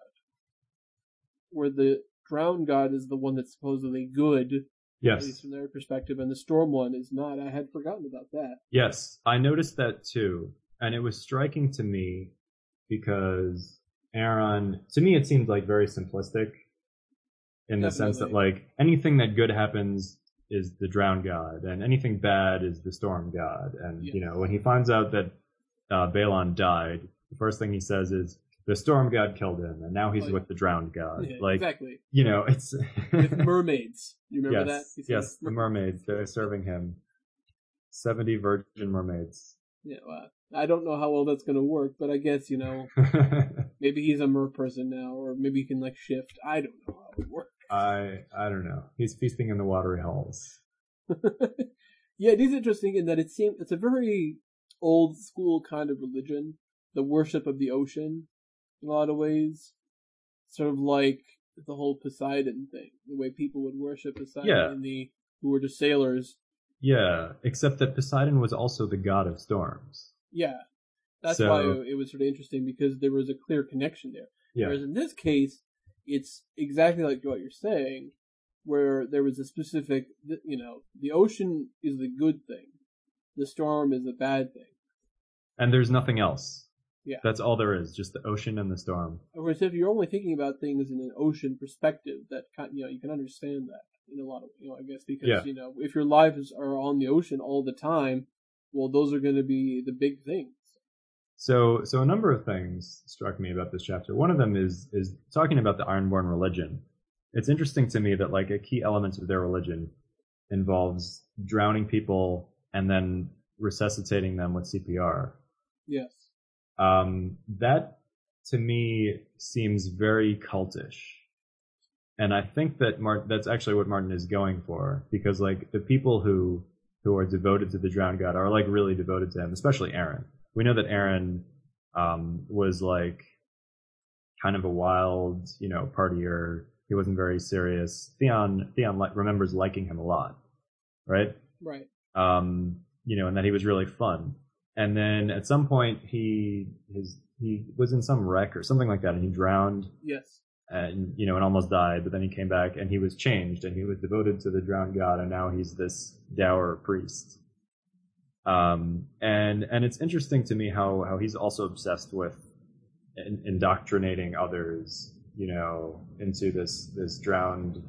Where the drowned god is the one that's supposedly good, Yes. at least from their perspective, and the storm one is not. I had forgotten about that. Yes. I noticed that too. And it was striking to me because Aeron to me it seemed like very simplistic in the sense that like anything that good happens is the drowned god and anything bad is the storm god and you know when he finds out that uh, Balon died the first thing he says is the storm god killed him and now he's yeah. with the drowned god Yeah, like exactly. you know it's With mermaids. You remember that? yes He says yes the mermaids they're serving him 70 virgin mermaids Yeah, well, I don't know how well that's going to work, but I guess, you know, maybe he's a mer person now, or maybe he can, like, shift. I don't know how it works. I I don't know. He's feasting in the watery halls. yeah, it is interesting in that it seems it's a very old school kind of religion, the worship of the ocean, in a lot of ways. Sort of like the whole Poseidon thing, the way people would worship Poseidon Yeah. in the who were just sailors. Yeah, except that Poseidon was also the god of storms. Yeah, that's So- why it was sort of interesting because there was a clear connection there. Yeah. Whereas in this case, it's exactly like what you're saying, where there was a specific, you know, the ocean is the good thing, the storm is the bad thing. And there's nothing else. Yeah. That's all there is, just the ocean and the storm. Whereas if you're only thinking about things in an ocean perspective, that kind, you know, you can understand that in a lot of, you know, I guess because Yeah. you know, if your lives are on the ocean all the time, well, those are going to be the big things. So so a number of things struck me about this chapter. One of them is is talking about the Ironborn religion. It's interesting to me that like a key element of their religion involves drowning people and then resuscitating them with CPR. Yes. um, that to me seems very cultish and i think that Martin, that's actually what martin is going for because like the people who who are devoted to the drowned god are like really devoted to him especially aeron we know that aeron um, was like kind of a wild you know partier he wasn't very serious theon theon li- remembers liking him a lot right Right. um, you know, and that he was really fun. And then at some point he his he was in some wreck or something like that, and he drowned Yes. And you know and almost died. But then he came back and he was changed, and he was devoted to the drowned god, and now he's this dour priest. Um, and and it's interesting to me how how he's also obsessed with in, indoctrinating others, you know, into this this drowned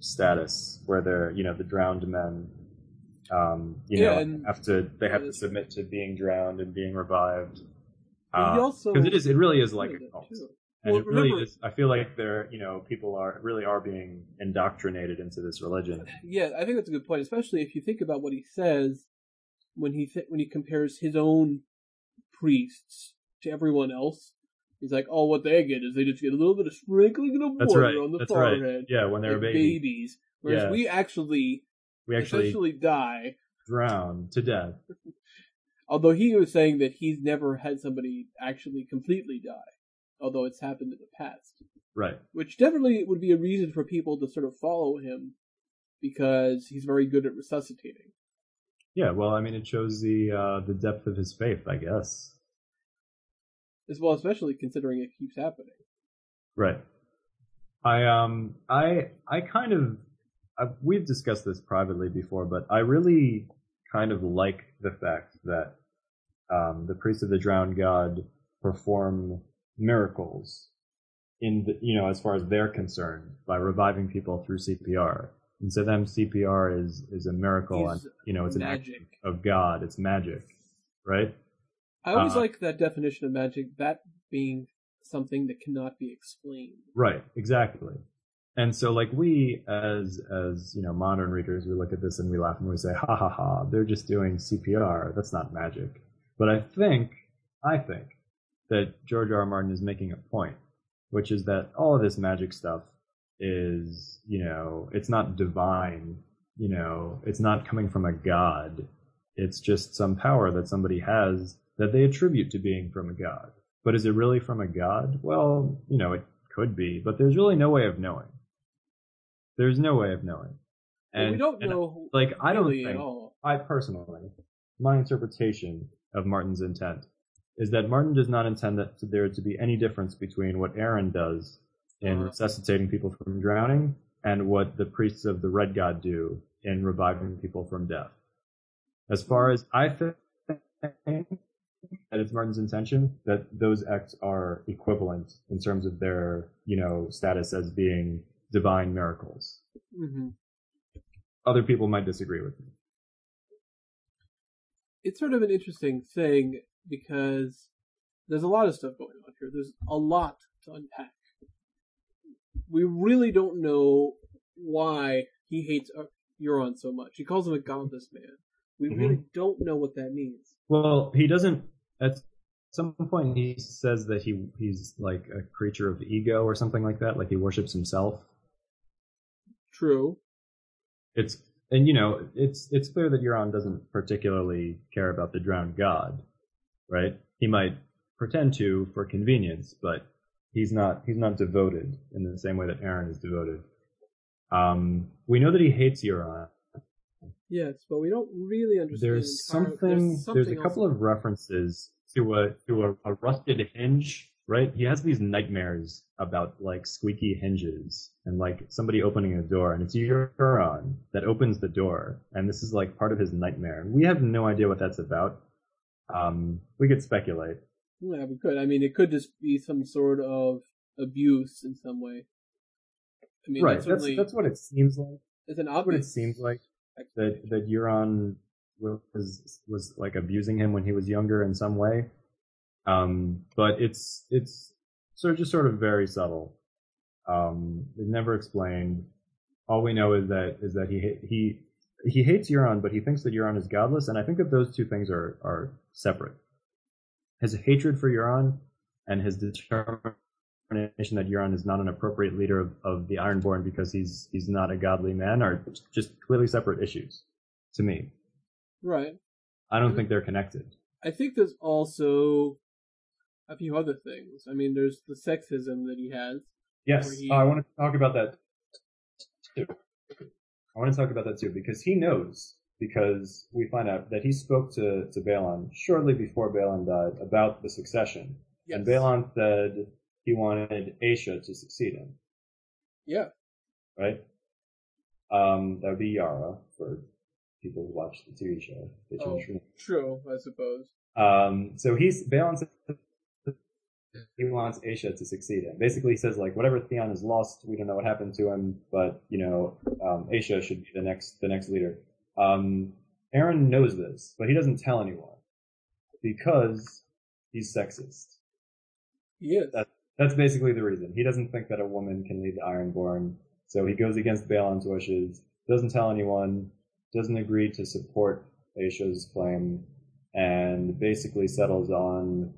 status where they're you know the drowned men um you Yeah, know have to they have to submit to being drowned and being revived And he also- because it is it really is like a cult too. And Well, it really remember- is i feel like they're you know people are really are being indoctrinated into this religion Yeah, I think that's a good point, especially if you think about what he says when he th- when he compares his own priests to everyone else. He's like, "Oh, what they get is they just get a little bit of sprinkling of water right on the forehead, right yeah when they're like baby babies." Whereas Yeah. we actually, we actually essentially die. drown to death Although he was saying that he's never had somebody actually completely die, although it's happened in the past. right which definitely would be a reason for people to sort of follow him because he's very good at resuscitating. Yeah, well, I mean, it shows the uh, the depth of his faith, I guess. As well, especially considering it keeps happening. Right. I um I I kind of i we've discussed this privately before, but I really kind of like the fact that um, the priests of the drowned god perform miracles in the you know as far as they're concerned by reviving people through CPR. And so them CPR is is a miracle and you know it's an act magic. of God. It's magic, right? I always Uh, like that definition of magic, that being something that cannot be explained. Right, exactly. And so like we as as you know modern readers we look at this and we laugh and we say ha ha ha they're just doing CPR that's not magic. But I think I think that George R. R. Martin is making a point, which is that all of this magic stuff is you know it's not divine, you know it's not coming from a god. It's just some power that somebody has that they attribute to being from a god. But is it really from a god? Well, you know, it could be, but there's really no way of knowing. There's no way of knowing. But we don't and, know like I don't really think. I personally, my interpretation of Martin's intent is that Martin does not intend that there to be any difference between what Aeron does in Uh-huh. resuscitating people from drowning and what the priests of the Red God do in reviving people from death. As far as I think that it's Martin's intention that those acts are equivalent in terms of their, you know, status as being divine miracles. hmm Other people might disagree with me. It's sort of an interesting thing because there's a lot of stuff going on here. There's a lot to unpack. We really don't know why he hates Euron so much. He calls him a godless man. We Mhm. really don't know what that means. Well, he doesn't. At some point, he says that he he's like a creature of ego or something like that. Like he worships himself. True. It's and you know it's it's clear that Euron doesn't particularly care about the drowned god, right? He might pretend to for convenience, but he's not he's not devoted in the same way that Aeron is devoted. Um, we know that he hates Euron. Yes, but we don't really understand. There's something. There's, There's, a couple of references to a to a, a rusted hinge, right? He has these nightmares about like squeaky hinges and like somebody opening a door, and it's Euron that opens the door, and this is like part of his nightmare. We have no idea what that's about. Um, we could speculate. Yeah, we could. I mean, it could just be some sort of abuse in some way. I mean, right. that's That's what it seems like. it's an That's what it seems like. That that Euron was was like abusing him when he was younger in some way. Um, but it's it's sort of just sort of very subtle. Um, it's never explained. All we know is that is that he he he hates Euron, but he thinks that Euron is godless, and I think that those two things are are separate. His hatred for Euron and his determination that Euron is not an appropriate leader of, of the Ironborn because he's he's not a godly man are just clearly separate issues to me. Right. I don't think they're connected. I think there's also a few other things. I mean, there's the sexism that he has. Yes, he- oh, I want to talk about that too. I want to talk about that too because he knows because we find out that he spoke to to Balon shortly before Balon died about the succession, Yes. and Balon said he wanted Asha to succeed him, Yeah. right? Um, that would be Yara for people who watch the TV show. Oh. changed her name. True, I suppose. Um, so he's Balon says he wants Asha to succeed him. Basically, he says like whatever Theon has lost, we don't know what happened to him, but you know, um, Asha should be the next the next leader. Um, Aeron knows this, but he doesn't tell anyone because he's sexist. He is. That- That's basically the reason. He doesn't think that a woman can lead the Ironborn, so he goes against Balon's wishes, doesn't tell anyone, doesn't agree to support Asha's claim, and basically settles on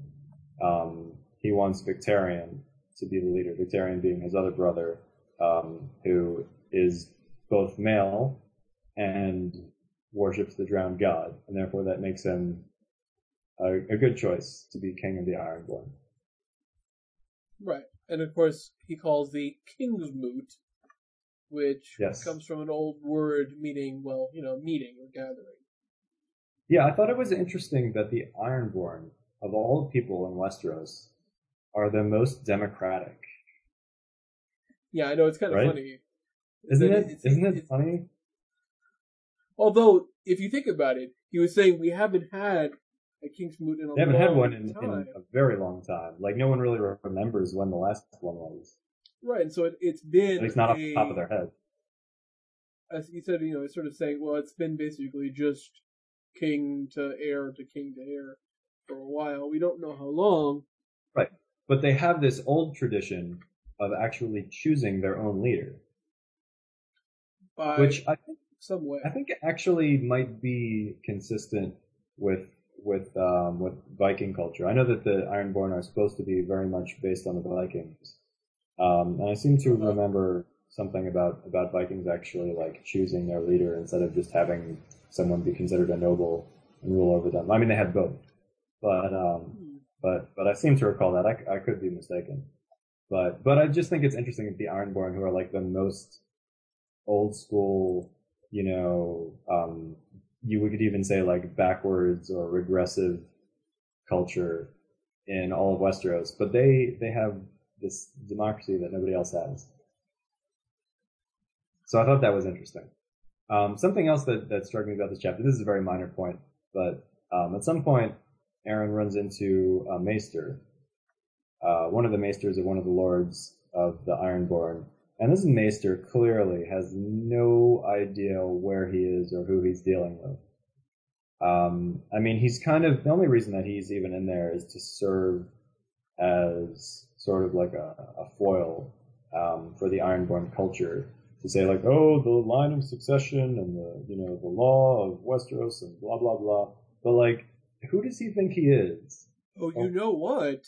um, he wants Victarion to be the leader. Victarion being his other brother, um, who is both male and worships the drowned god, and therefore that makes him a, a good choice to be king of the Ironborn. Right. And of course, he calls the King's Moot which Yes. comes from an old word meaning, well, you know, meeting or gathering. Yeah, I thought it was interesting that the Ironborn, of all the people in Westeros, are the most democratic. Yeah, I know it's kind of Right? funny. Isn't it? it's- Isn't it it's- funny? Although, if you think about it, he was saying we haven't had a Kingsmoot in a They haven't had one in, in a very long time. Like no one really remembers when the last one was. Right, and so it, it's been At least not off the top of their head. as he said, you know, it's sort of saying, well, it's been basically just king to heir to king to heir for a while. We don't know how long. But they have this old tradition of actually choosing their own leader, By which I think some way. I think actually might be consistent with with um, with Viking culture. I know that the Ironborn are supposed to be very much based on the Vikings, um, and I seem to Uh-huh. remember something about about Vikings actually like choosing their leader instead of just having someone be considered a noble and rule over them. I mean, they had both, but um. But but I seem to recall that. I, I could be mistaken, but but I just think it's interesting that the Ironborn, who are like the most old school, you know, um, you could even say like backwards or regressive culture in all of Westeros, but they they have this democracy that nobody else has. So I thought that was interesting. Um, something else that, that struck me about this chapter, this is a very minor point, but um, at some point, Aeron runs into a maester, uh, one of the maesters of one of the lords of the Ironborn. And this maester clearly has no idea where he is or who he's dealing with. Um, I mean, he's kind of, the only reason that he's even in there is to serve as sort of like a, a foil um, for the Ironborn culture to say like, oh, the line of succession and the, you know, the law of Westeros and blah, blah, blah. But like, who does he think he is? Oh, you know what?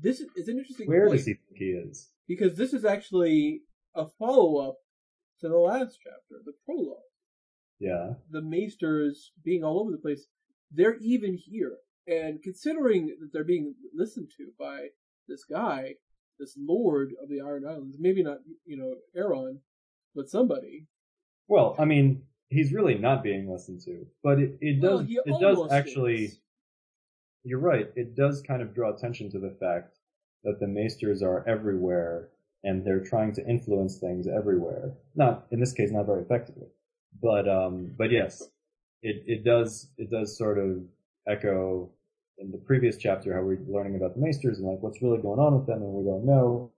This is an interesting Where point does he think he is? because this is actually a follow up to the last chapter, the prologue. Yeah. The Maesters being all over the place, they're even here. And considering that they're being listened to by this guy, this lord of the Iron Islands, maybe not, you know, Aeron, but somebody. Well, I mean, he's really not being listened to, but it, it does well, it does actually, is. You're right, it does kind of draw attention to the fact that the Maesters are everywhere and they're trying to influence things everywhere. Not, in this case, not very effectively. But, um, but yes, it, it does, it does sort of echo in the previous chapter how we're learning about the Maesters and like what's really going on with them and we don't know.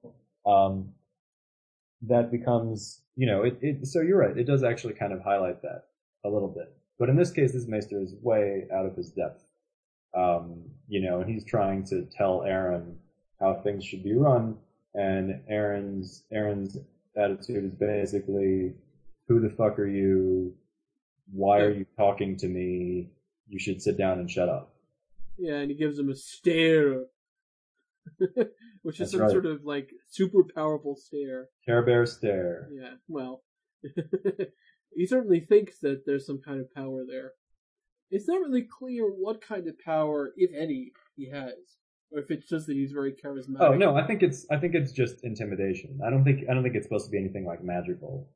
Um, that becomes, you know, it, it, so you're right, it does actually kind of highlight that a little bit. But in this case, this Maester is way out of his depth. Um, you know, and he's trying to tell Aeron how things should be run, and Aeron's, Aeron's attitude is basically, who the fuck are you? Why are you talking to me? You should sit down and shut up. Yeah, and he gives him a stare, which is That's some right. sort of like super powerful stare. Care Bear stare. Yeah, well, he certainly thinks that there's some kind of power there. It's not really clear what kind of power, if any, he has, or if it's just that he's very charismatic. Oh no, I think it's I think it's just intimidation. I don't think I don't think it's supposed to be anything like magical.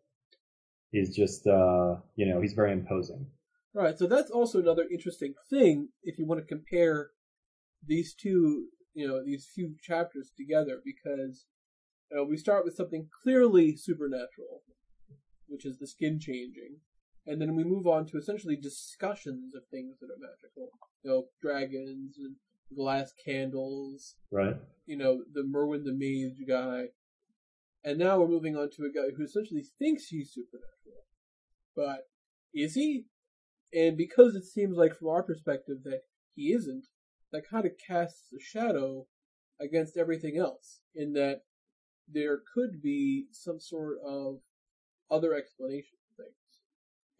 He's just uh you know, he's very imposing. Right, so that's also another interesting thing if you want to compare these two, you know, these few chapters together, because you know, we start with something clearly supernatural, which is the skin changing, and then we move on to essentially discussions of things that are magical. You know, dragons and glass candles, Right? you know, the Marwyn the Mage guy. And now we're moving on to a guy who essentially thinks he's supernatural. But is he? And because it seems like from our perspective that he isn't, that kind of casts a shadow against everything else, in that there could be some sort of other explanation.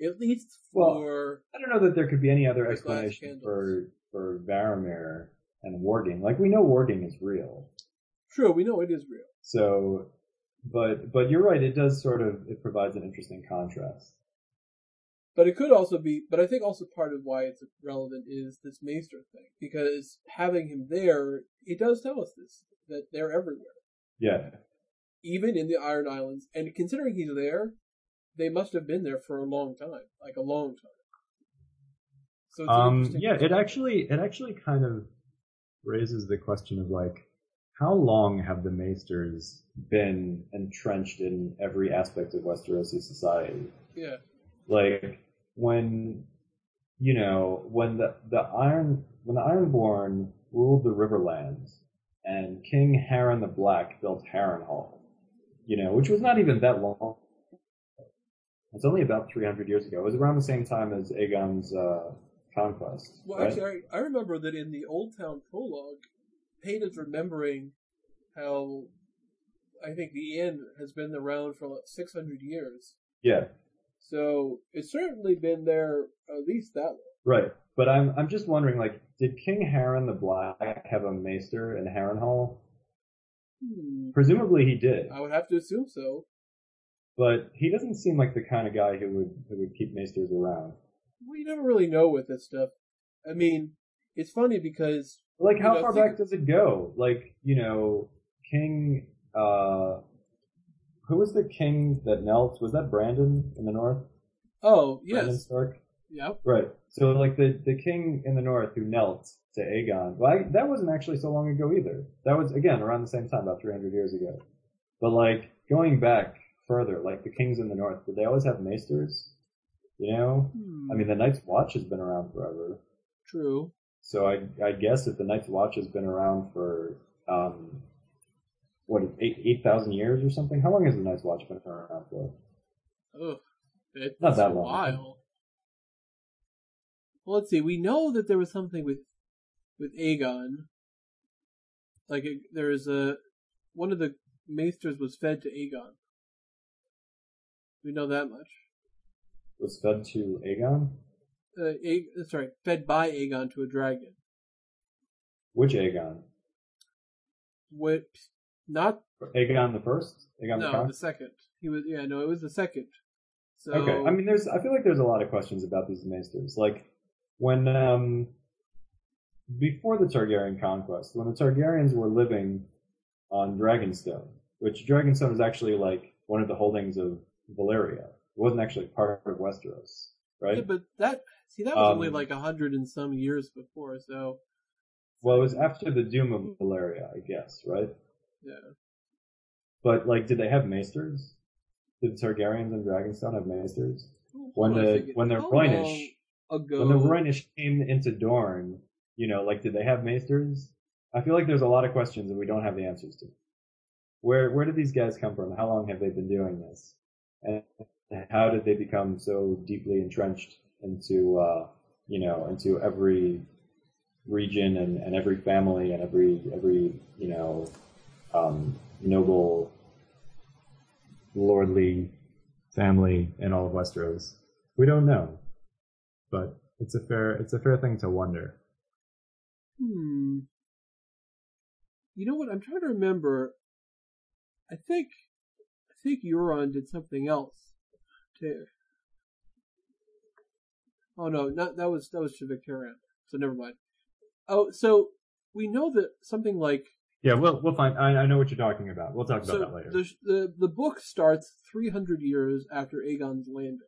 At least Well, for I don't know that there could be any other explanation for for Varamir and warging. Like we know warging is real. True, we know it is real. So but but you're right, it does sort of it provides an interesting contrast. But it could also be, but I think also part of why it's relevant is this Maester thing. Because having him there, it does tell us this, that they're everywhere. Yeah. Even in the Iron Islands. And considering he's there, they must have been there for a long time, like a long time. So um, yeah, it actually it actually kind of raises the question of like how long have the Maesters been entrenched in every aspect of Westerosi society? Yeah. Like when you know when the the Iron when the Ironborn ruled the Riverlands and King Harren the Black built Harrenhal, you know, which was not even that long. It's only about 300 years ago. It was around the same time as Aegon's uh, conquest. Well, right? actually, I, I remember that in the Old Town prologue, Payne is remembering how I think the inn has been around for like 600 years. Yeah. So it's certainly been there at least that long. Right. But I'm I'm just wondering, like, did King Harren the Black have a maester in Harrenhal? Hmm. Presumably he did. I would have to assume so. But he doesn't seem like the kind of guy who would who would keep maesters around. Well, you never really know with this stuff. I mean, it's funny because like how know, far back does it go? Like you know, King. uh Who was the king that knelt? Was that Brandon in the north? Oh yes. Brandon Stark. Yep. Right. So like the the king in the north who knelt to Aegon. Well, I, that wasn't actually so long ago either. That was again around the same time, about 300 years ago. But like going back further, like the kings in the north, did they always have maesters? You know, hmm. I mean, the Night's Watch has been around forever. True. So I I guess if the Night's Watch has been around for um what eight eight thousand years or something, how long has the Night's Watch been around for? Oh, it's not that long. While. Well, let's see. We know that there was something with with Aegon. Like it, there is a one of the maesters was fed to Aegon. We know that much. Was fed to Aegon? Uh, A- sorry, fed by Aegon to a dragon. Which Aegon? What? Not Aegon the first. Aegon no, the, the second. He was yeah, no, it was the second. So okay, I mean, there's I feel like there's a lot of questions about these maesters. Like when um before the Targaryen conquest, when the Targaryens were living on Dragonstone, which Dragonstone is actually like one of the holdings of Valyria. It wasn't actually part of Westeros, right? Yeah, but that see that was um, only like a hundred and some years before, so. Well, it was after the doom of Valyria, I guess, right? Yeah. But like, did they have maesters? Did the Targaryens and Dragonstone have maesters? when the when the Rhoynish ago. when the Rhoynish came into Dorne, you know, like, did they have maesters? I feel like there's a lot of questions that we don't have the answers to. Where where did these guys come from? How long have they been doing this? And how did they become so deeply entrenched into uh, you know into every region and, and every family and every every you know um, noble lordly family in all of Westeros? We don't know, but it's a fair it's a fair thing to wonder. Hmm. You know what? I'm trying to remember. I think think Euron did something else too. Oh no, not that was that was to Victarion. So never mind. Oh, so we know that something like yeah, we'll we'll find. I, I know what you're talking about. We'll talk about so that later. The, the the book starts 300 years after Aegon's landing,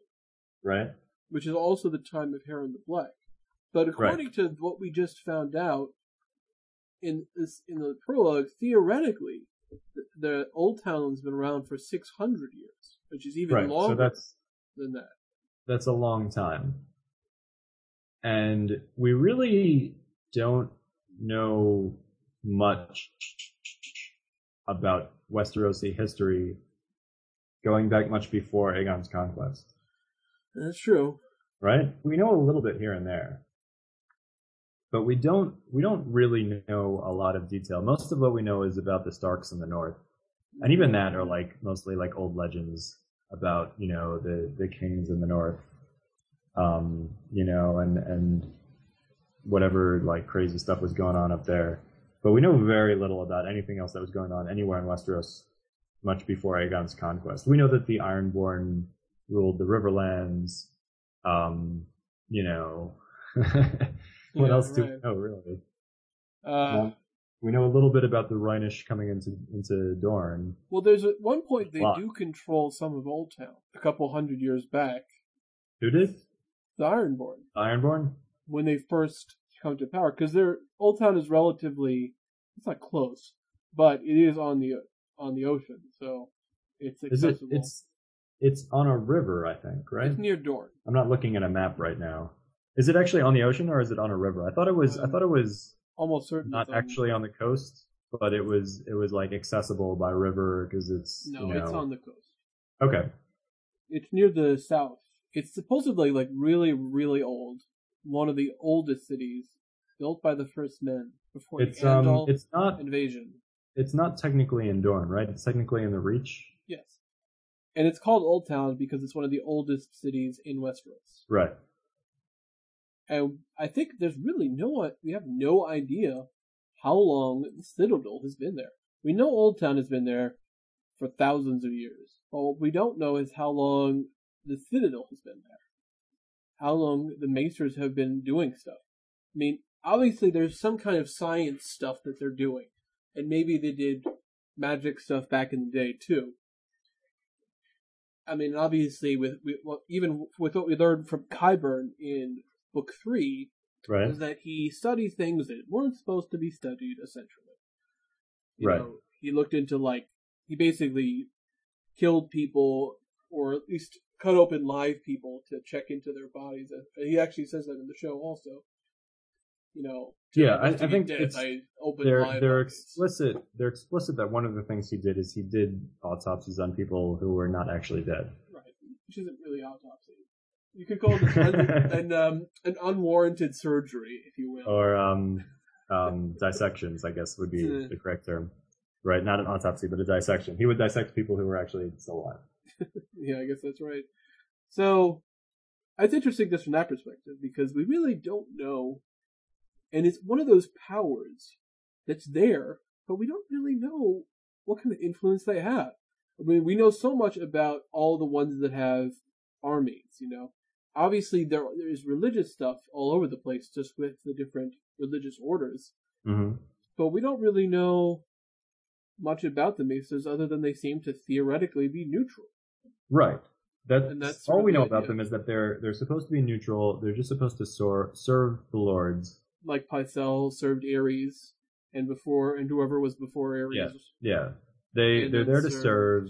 right? Which is also the time of Harren the Black. But according right. to what we just found out in this in the prologue, theoretically, the, Old Town's been around for 600 years, which is even right. longer so that's, than that. That's a long time, and we really don't know much about Westerosi history going back much before Aegon's conquest. That's true. Right? We know a little bit here and there. But we don't we don't really know a lot of detail. Most of what we know is about the Starks in the north. And even that are like mostly like old legends about, you know, the, the kings in the north. Um, you know, and and whatever like crazy stuff was going on up there. But we know very little about anything else that was going on anywhere in Westeros much before Aegon's conquest. We know that the Ironborn ruled the Riverlands. Um, you know, what yeah, else do we know really? Uh, We know a little bit about the Rhoynish coming into into Dorne. Well, there's at one point they do control some of Old Town. A couple hundred years back, Who did? the Ironborn The Ironborn? when they first come to power, because their Old Town is relatively it's not close, but it is on the on the ocean, so it's Is it? accessible. It's it's on a river, I think, right? It's near Dorne. I'm not looking at a map right now. Is it actually on the ocean or is it on a river? I thought it was. I Um, thought it was Almost certain. not on- actually on the coast, but it was. It was like accessible by river because it's. No, you know, it's on the coast. Okay. It's near the south. It's supposedly like really, really old. One of the oldest cities built by the first men before It's the um. It's not. invasion. It's not technically in Dorne, right? It's technically in the Reach. Yes. And it's called Old Town because it's one of the oldest cities in Westeros. Right. And I think there's really no, we have no idea how long the Citadel has been there. We know Old Town has been there for thousands of years. But what we don't know is how long the Citadel has been there. How long the Maesters have been doing stuff. I mean, obviously there's some kind of science stuff that they're doing. And maybe they did magic stuff back in the day too. I mean, obviously, with, with well, even with what we learned from Qyburn in book three, Right. is that he studied things that weren't supposed to be studied, essentially. You Right. know, he looked into like he basically killed people, or at least cut open live people to check into their bodies. And he actually says that in the show also. You know, Yeah, I- I think it's- I They're live they're bodies. explicit. They're explicit that one of the things he did is he did autopsies on people who were not actually dead. Right, which isn't really autopsy. You could call it un- an um, an unwarranted surgery, if you will. or um, um, dissections, I guess would be the correct term. Right, not an autopsy, but a dissection. He would dissect people who were actually still alive. Yeah, I guess that's right. So it's interesting just from that perspective because we really don't know, and it's one of those powers that's there, but we don't really know what kind of influence they have. I mean, we know so much about all the ones that have armies. You know, obviously there there's religious stuff all over the place, just with the different religious orders, hmm but we don't really know much about the Maesters other than they seem to theoretically be neutral. Right. That's, And that's all we know about idea. them is that they're they're supposed to be neutral. They're just supposed to sor- serve the lords. like Pycelle served Aerys, and before and whoever was before Aerys. Yeah. Yeah, they and they're there to serve.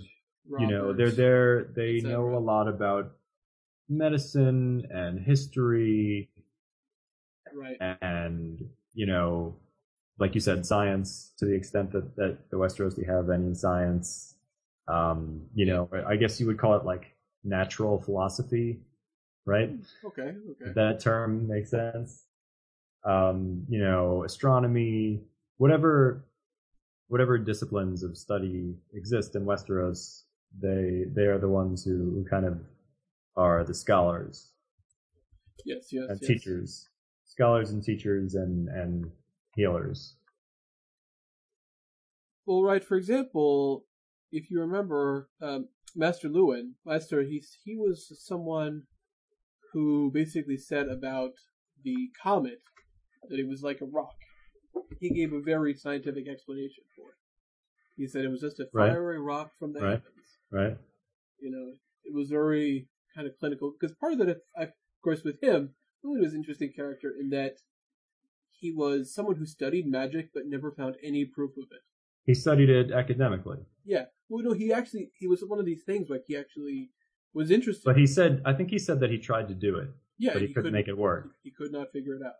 You know, they're there. They know a lot about medicine and history Right. and you know, like you said, science to the extent that that the Westerosi have any science. Um, you know, I guess you would call it like natural philosophy, right? Okay. Okay. That term makes sense. Um, you know, astronomy, whatever, whatever disciplines of study exist in Westeros, they they are the ones who, who kind of are the scholars Yes. Yes. and yes. teachers, scholars and teachers and and healers. Well, right. For example, if you remember, um, Master Luwin, Master, he's he was someone who basically said about the comet that it was like a rock. He gave a very scientific explanation for it. He said it was just a Right. fiery rock from the Right. heavens. Right. you know, it was very kind of clinical because part of that, of course, with him, Luwin was an interesting character in that he was someone who studied magic but never found any proof of it. He studied it academically, Yeah, well, no, he actually he was one of these things like he actually was interested. but he said, I think he said that he tried to do it, yeah, but he, couldn't make it work. He could not figure it out.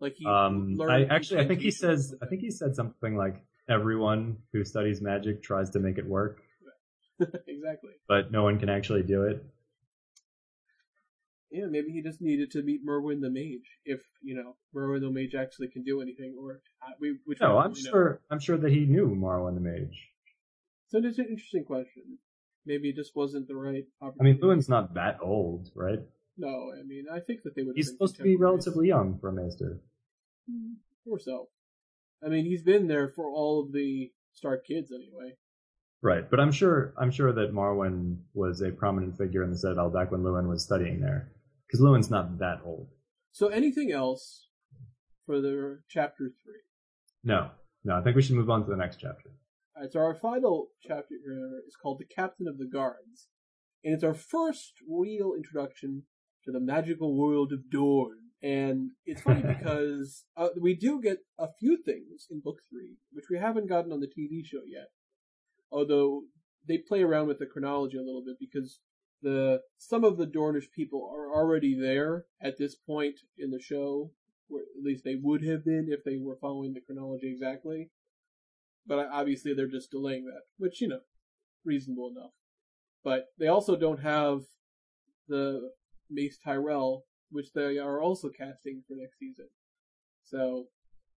Like he Um, learned I actually, I think he says, I think he said something like, everyone who studies magic tries to make it work, exactly. but no one can actually do it. Yeah, maybe he just needed to meet Marwyn the Mage if you know Marwyn the Mage actually can do anything, or uh, we. Which no, I'm really know. sure, I'm sure that he knew Marwyn the Mage. So it's an interesting question. Maybe it just wasn't the right I mean, Luwin's not that old, right? No, I mean, I think that they would. He's supposed to be relatively young for a maester. or so. I mean, he's been there for all of the Stark kids anyway. Right, but I'm sure, I'm sure that Marwyn was a prominent figure in the Citadel back when Luwin was studying there. Because Luwin's not that old. So, anything else for the chapter three? No. No, I think we should move on to the next chapter. All right, so our final chapter here is called The Captain of the Guards. And it's our first real introduction to the magical world of Dorne. And it's funny because uh, we do get a few things in book three, which we haven't gotten on the TV show yet. Although they play around with the chronology a little bit because the some of the Dornish people are already there at this point in the show, or at least they would have been if they were following the chronology exactly. But obviously they're just delaying that, which you know, reasonable enough. But they also don't have the Mace Tyrell, which they are also casting for next season. So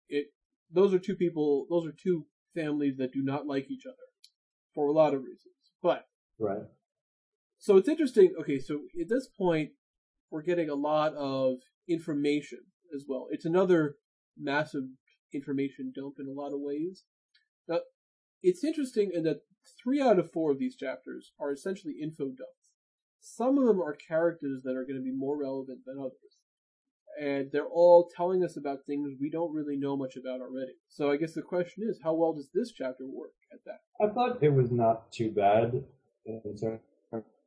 it those are two people those are two families that do not like each other for a lot of reasons. But Right. So it's interesting. Okay, so at this point, we're getting a lot of information as well. It's another massive information dump in a lot of ways. Now, it's interesting in that three out of four of these chapters are essentially info dumps. Some of them are characters that are going to be more relevant than others. And they're all telling us about things we don't really know much about already. So I guess the question is, how well does this chapter work at that? I thought it was not too bad in terms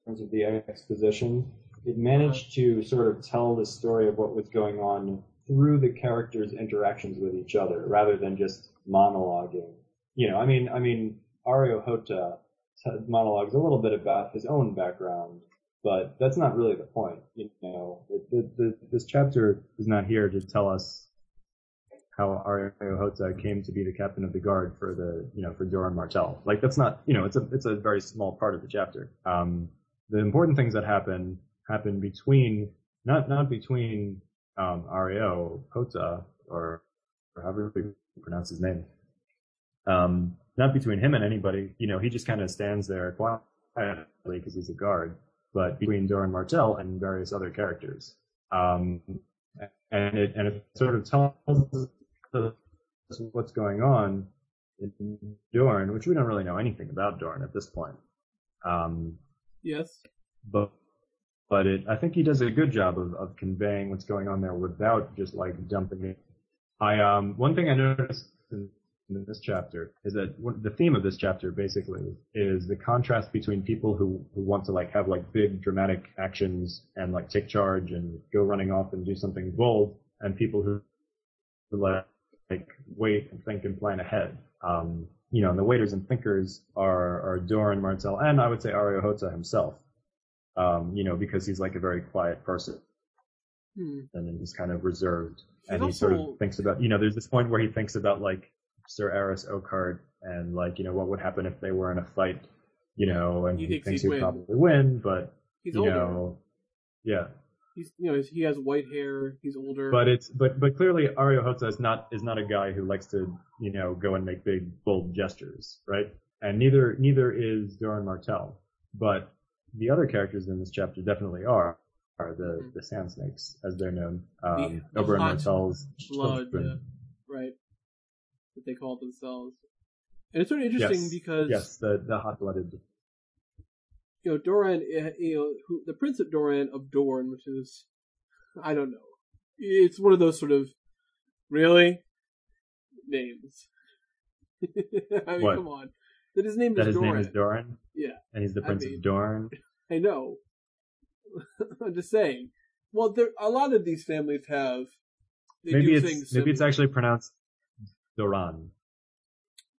of the exposition. It managed to sort of tell the story of what was going on through the characters' interactions with each other, rather than just monologuing. You know, I mean, I mean, Areo Hotah monologues a little bit about his own background, but that's not really the point. You know, it, this chapter is not here to tell us how Areo Hotah came to be the captain of the guard for the, you know, for Doran Martell. Like that's not, you know, it's a, it's a very small part of the chapter. Um, the important things that happen, happen between, not, not between, um, Areo Hotah, or, or however you pronounce his name. Um, not between him and anybody, you know, he just kind of stands there quietly because he's a guard, but between Doran Martell and various other characters. Um, and it, and it sort of tells us what's going on in Dorne, which we don't really know anything about Dorne at this point. Um, Yes. but but it, I think he does a good job of, of conveying what's going on there without just like dumping it. I um one thing I noticed in, in this chapter is that one, the theme of this chapter basically is the contrast between people who who want to like have like big dramatic actions and like take charge and go running off and do something bold, and people who, who like like wait and think and plan ahead. Um, you know, and the waiters and thinkers are are Doran Martell and I would say Areo Hotah himself. Um, you know, because he's like a very quiet person Hmm. and then he's kind of reserved. He's and he sort of thinks about, you know, there's this point where he thinks about like Sir Arys Oakheart and like, you know, what would happen if they were in a fight, you know, and He he, thinks thinks he'd he would win. probably win, but He's you older. know, yeah. He's you know he has white hair. He's older. But it's but but clearly Areo Hotah is not is not a guy who likes to you know go and make big bold gestures, right? And neither neither is Doran Martell. But the other characters in this chapter definitely are are the Mhm. the Sand Snakes as they're known. Um, the hot Martell's blood, yeah, right? That they call themselves. And it's sort of interesting Yes, because yes, the the hot blooded. You know Doran, eh, you know who, the Prince of Doran of Dorne, which is I don't know. It's one of those sort of really names. I mean, What? come on. That his name That is his Doran. name is Doran, Yeah, and he's the I Prince mean- of Dorne. I know. I'm just saying. Well, there a lot of these families have. They Maybe do it's things maybe it's actually pronounced Doran.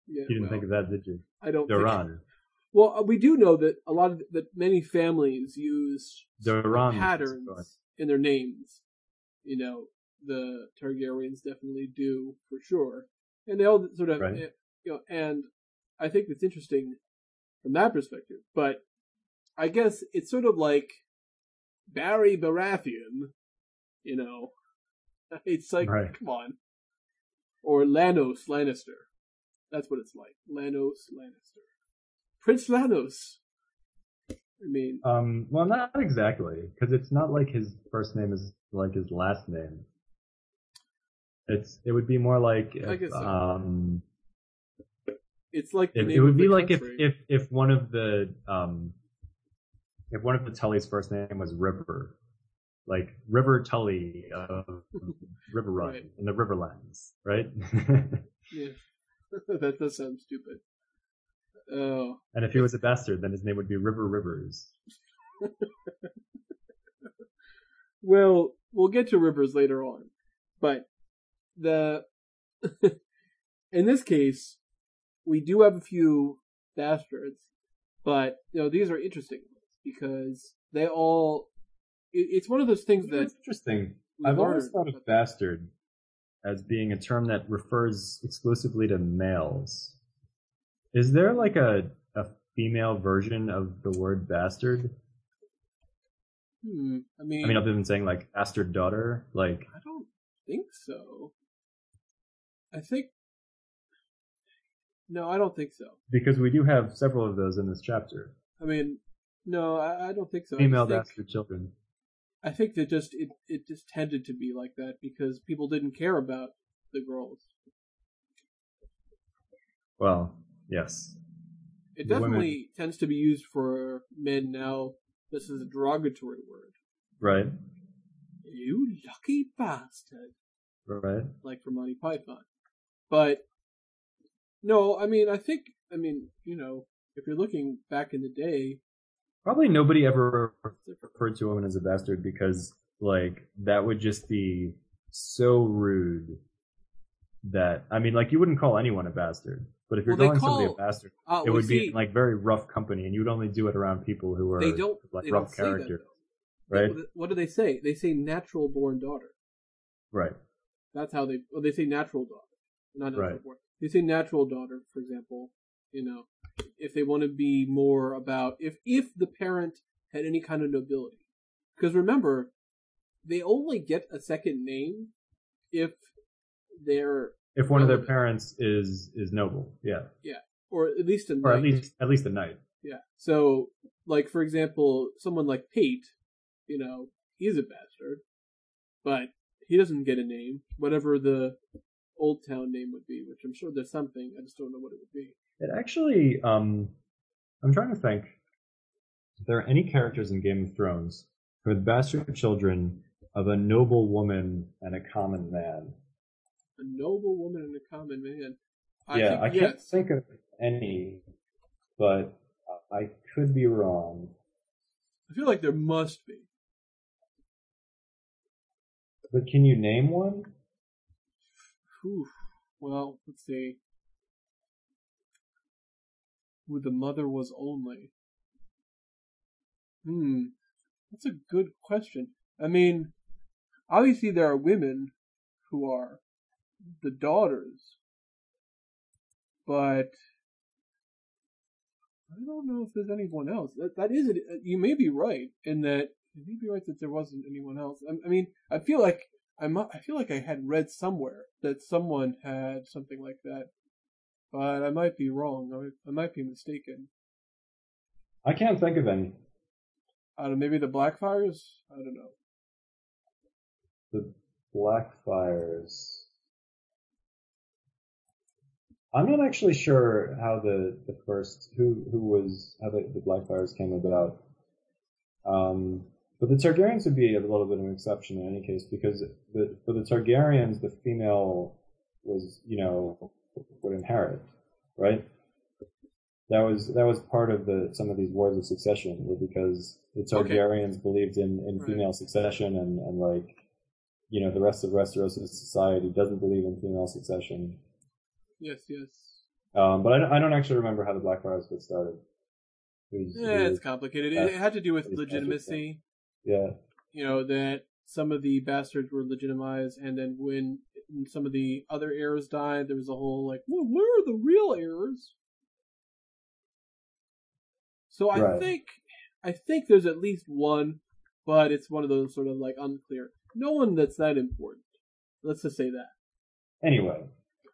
Yeah, You didn't well, think of that, did you? I don't. think- Doran. Well, uh, we do know that a lot of that many families use Doran. patterns in their names. You know, the Targaryens definitely do for sure, and they all sort of, Right. eh, you know, and I think it's interesting from that perspective. But I guess it's sort of like Barry Baratheon. You know, it's like Right. come on, or Lanos Lannister. That's what it's like, Lanos Lannister, Prince Lanos. I mean, Um, well, not exactly, because it's not like his first name is like his last name. It's it would be more like if, so. um, it's like the it, would be like if if if one of the um, if one of the Tully's first name was River, like River Tully of Riverrun Right. in the Riverlands, right? Yeah. that does sound stupid. Oh. And if he was a bastard, then his name would be River Rivers. Well, we'll get to rivers later on, but the in this case, we do have a few bastards, but you know these are interesting because they all. It, it's one of those things You know, that it's interesting. I've always thought of bastard as being a term that refers exclusively to males. Is there like a, a female version of the word bastard? Hmm, I mean, I mean, other than saying like bastard daughter, like I don't think so. I think. No, I don't think so. because we do have several of those in this chapter. I mean, no, I, I don't think so. Female bastard children. I think that just it, it just tended to be like that because people didn't care about the girls. Well, yes. It The women- definitely tends to be used for men now. This is a derogatory word. Right. You lucky bastard, Right. like for Monty Python. But no, I mean, I think, I mean, you know, if you're looking back in the day, Probably nobody ever referred to a woman as a bastard because, like, that would just be so rude that, I mean, like, you wouldn't call anyone a bastard. But if you're Well, they calling somebody a bastard, uh, it would see, be like very rough company, and you would only do it around people who are they don't like they rough character, right? What- What do they say? They say natural born daughter. Right. That's how they. Well, they say natural daughter, not natural Right. born. They say natural daughter, for example. You know, if they want to be more about if if the parent had any kind of nobility, because remember, they only get a second name if they're If one of their parents is is noble, yeah, yeah, or at least a or at knight. least at least a knight. Yeah. So, like for example, someone like Pate, you know, he's a bastard, but he doesn't get a name, whatever the old town name would be, which I'm sure there's something. I just don't know what it would be. It actually, um, I'm trying to think. If there are any characters in Game of Thrones who are the bastard children of a noble woman and a common man? A noble woman and a common man. I yeah, think, I can't yes. think of any, but I could be wrong. I feel like there must be. But can you name one? Whew. Well, let's see. Who the mother was only. Hmm. That's a good question. I mean, obviously there are women who are the daughters, but I don't know if there's anyone else. That that is it. You may be right in that. You may be right that there wasn't anyone else. I, I mean, I feel like I I feel like I had read somewhere that someone had something like that, but I might be wrong. I, I might be mistaken. I can't think of any. I don't know. Maybe the Blackfyres. I don't know. The Blackfyres. I'm not actually sure how the, the first who who was how the, the Blackfyres came about. Um, but the Targaryens would be a little bit of an exception in any case because the, for the Targaryens, the female was you know would inherit, right? That was that was part of the some of these wars of succession were because the Okay. Targaryens believed in, in Right. female succession and, and like you know the rest of Westeros' society doesn't believe in female succession. Yes, yes. Um, but I don't, I don't actually remember how the Blackfyres got started. Who's- Yeah, who- it's complicated. It, it had to do with legitimacy. yeah, You know that some of the bastards were legitimized, and then when some of the other heirs died, there was a whole like, well, where are the real heirs? So I Right. think, I think there's at least one, but it's one of those sort of like unclear. No one that's that important. Let's just say that. Anyway,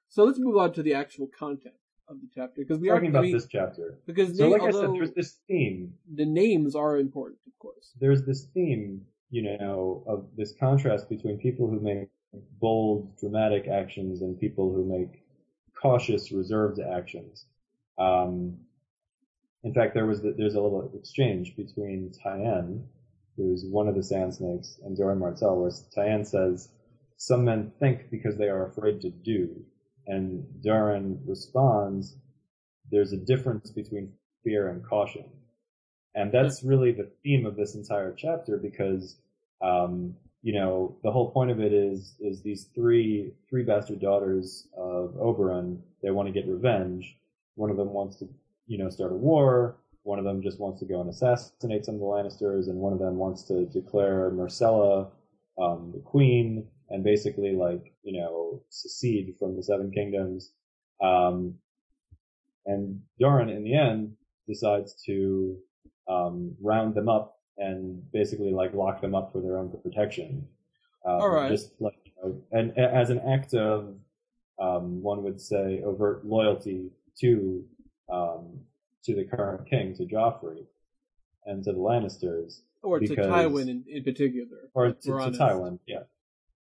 So let's move on to the actual content of the chapter because we are talking about mean, this chapter. because So, like I said, there's this theme. the names are important, of course. There's this theme, you know, of this contrast between people who make bold, dramatic actions and people who make cautious, reserved actions. Um, in fact, there was the, there's a little exchange between Tyene, who's one of the Sand Snakes, and Doran Martell, where Tyene says, "Some men think because they are afraid to do, And Doran responds, there's a difference between fear and caution. And that's really the theme of this entire chapter because, um, you know, the whole point of it is, is these three, three bastard daughters of Oberyn, they want to get revenge. One of them wants to, you know, start a war. One of them just wants to go and assassinate some of the Lannisters, and one of them wants to declare Myrcella, um, the queen, and basically like, you know, secede from the Seven Kingdoms. Um, and Doran, in the end, decides to um, round them up and basically like lock them up for their own protection. Um, All right. Just like, you know, and as an act of, um, one would say, overt loyalty to um, to the current king, to Joffrey, and to the Lannisters, Or to Tywin in, in particular. or to, to. Tywin. Yeah,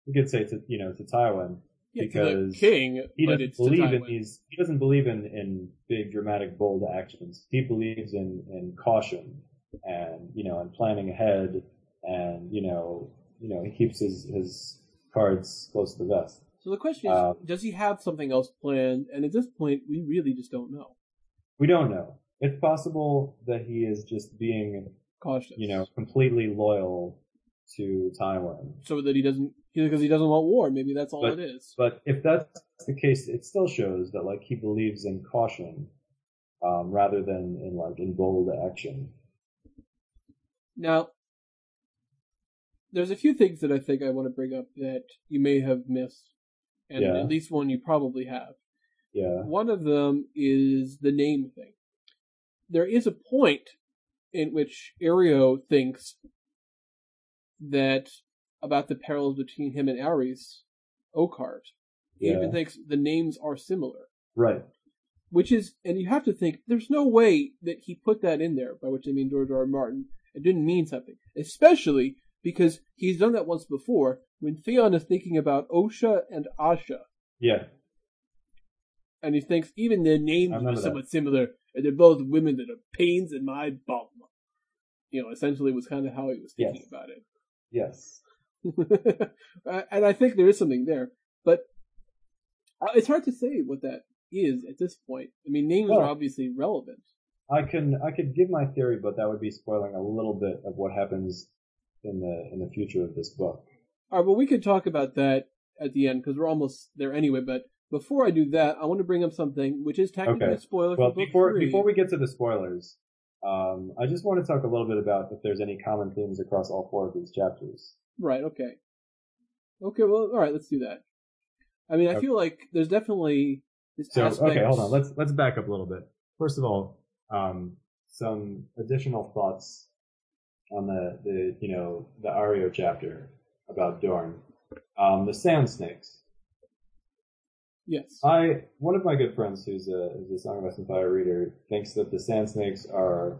we could say to you know to Tywin Yeah, because the king, he doesn't believe in these. He doesn't believe in in big dramatic bold actions. He believes in in caution and you know and planning ahead and you know you know he keeps his his cards close to the vest. So the question is, Uh, does he have something else planned? And at this point, we really just don't know. We don't know. It's possible that he is just being Cautious. you know completely loyal to Tywin. so that he doesn't, because he doesn't want war. Maybe that's all But- it is. But if that's the case, it still shows that like he believes in caution um, rather than in like in bold action. Now, there's a few things that I think I want to bring up that you may have missed, and Yeah. at least one you probably have. Yeah. One of them is the name thing. There is a point in which Areo thinks that about the parallels between him and Arys, Oakheart. He Yeah. even thinks the names are similar. Right. Which is, and you have to think, there's no way that he put that in there, by which I mean George R. R. Martin. It didn't mean something. Especially because he's done that once before when Theon is thinking about Osha and Asha. Yeah. And he thinks even their names are somewhat similar, and they're both women that are pains in my bum. You know, essentially was kind of how he was thinking Yes. about it. Yes. Uh, and I think there is something there, but uh, it's hard to say what that is at this point. I mean, names Well- are obviously relevant. I can I could give my theory, but that would be spoiling a little bit of what happens in the in the future of this book. All right, well, we could talk about that at the end because we're almost there anyway. But before I do that, I want to bring up something which is technically Okay. a spoiler Well, before three. before we get to the spoilers, um, I just want to talk a little bit about if there's any common themes across all four of these chapters. Right. Okay. Okay. Well, all right. Let's do that. I mean, I Okay. feel like there's definitely this So aspect. okay, hold on. Let's let's back up a little bit. First of all, um, some additional thoughts on the the you know the Areo chapter about Dorne. Um, the sand snakes. Yes. I one of my good friends who's a who's a Song of Ice and Fire reader thinks that the Sand Snakes are,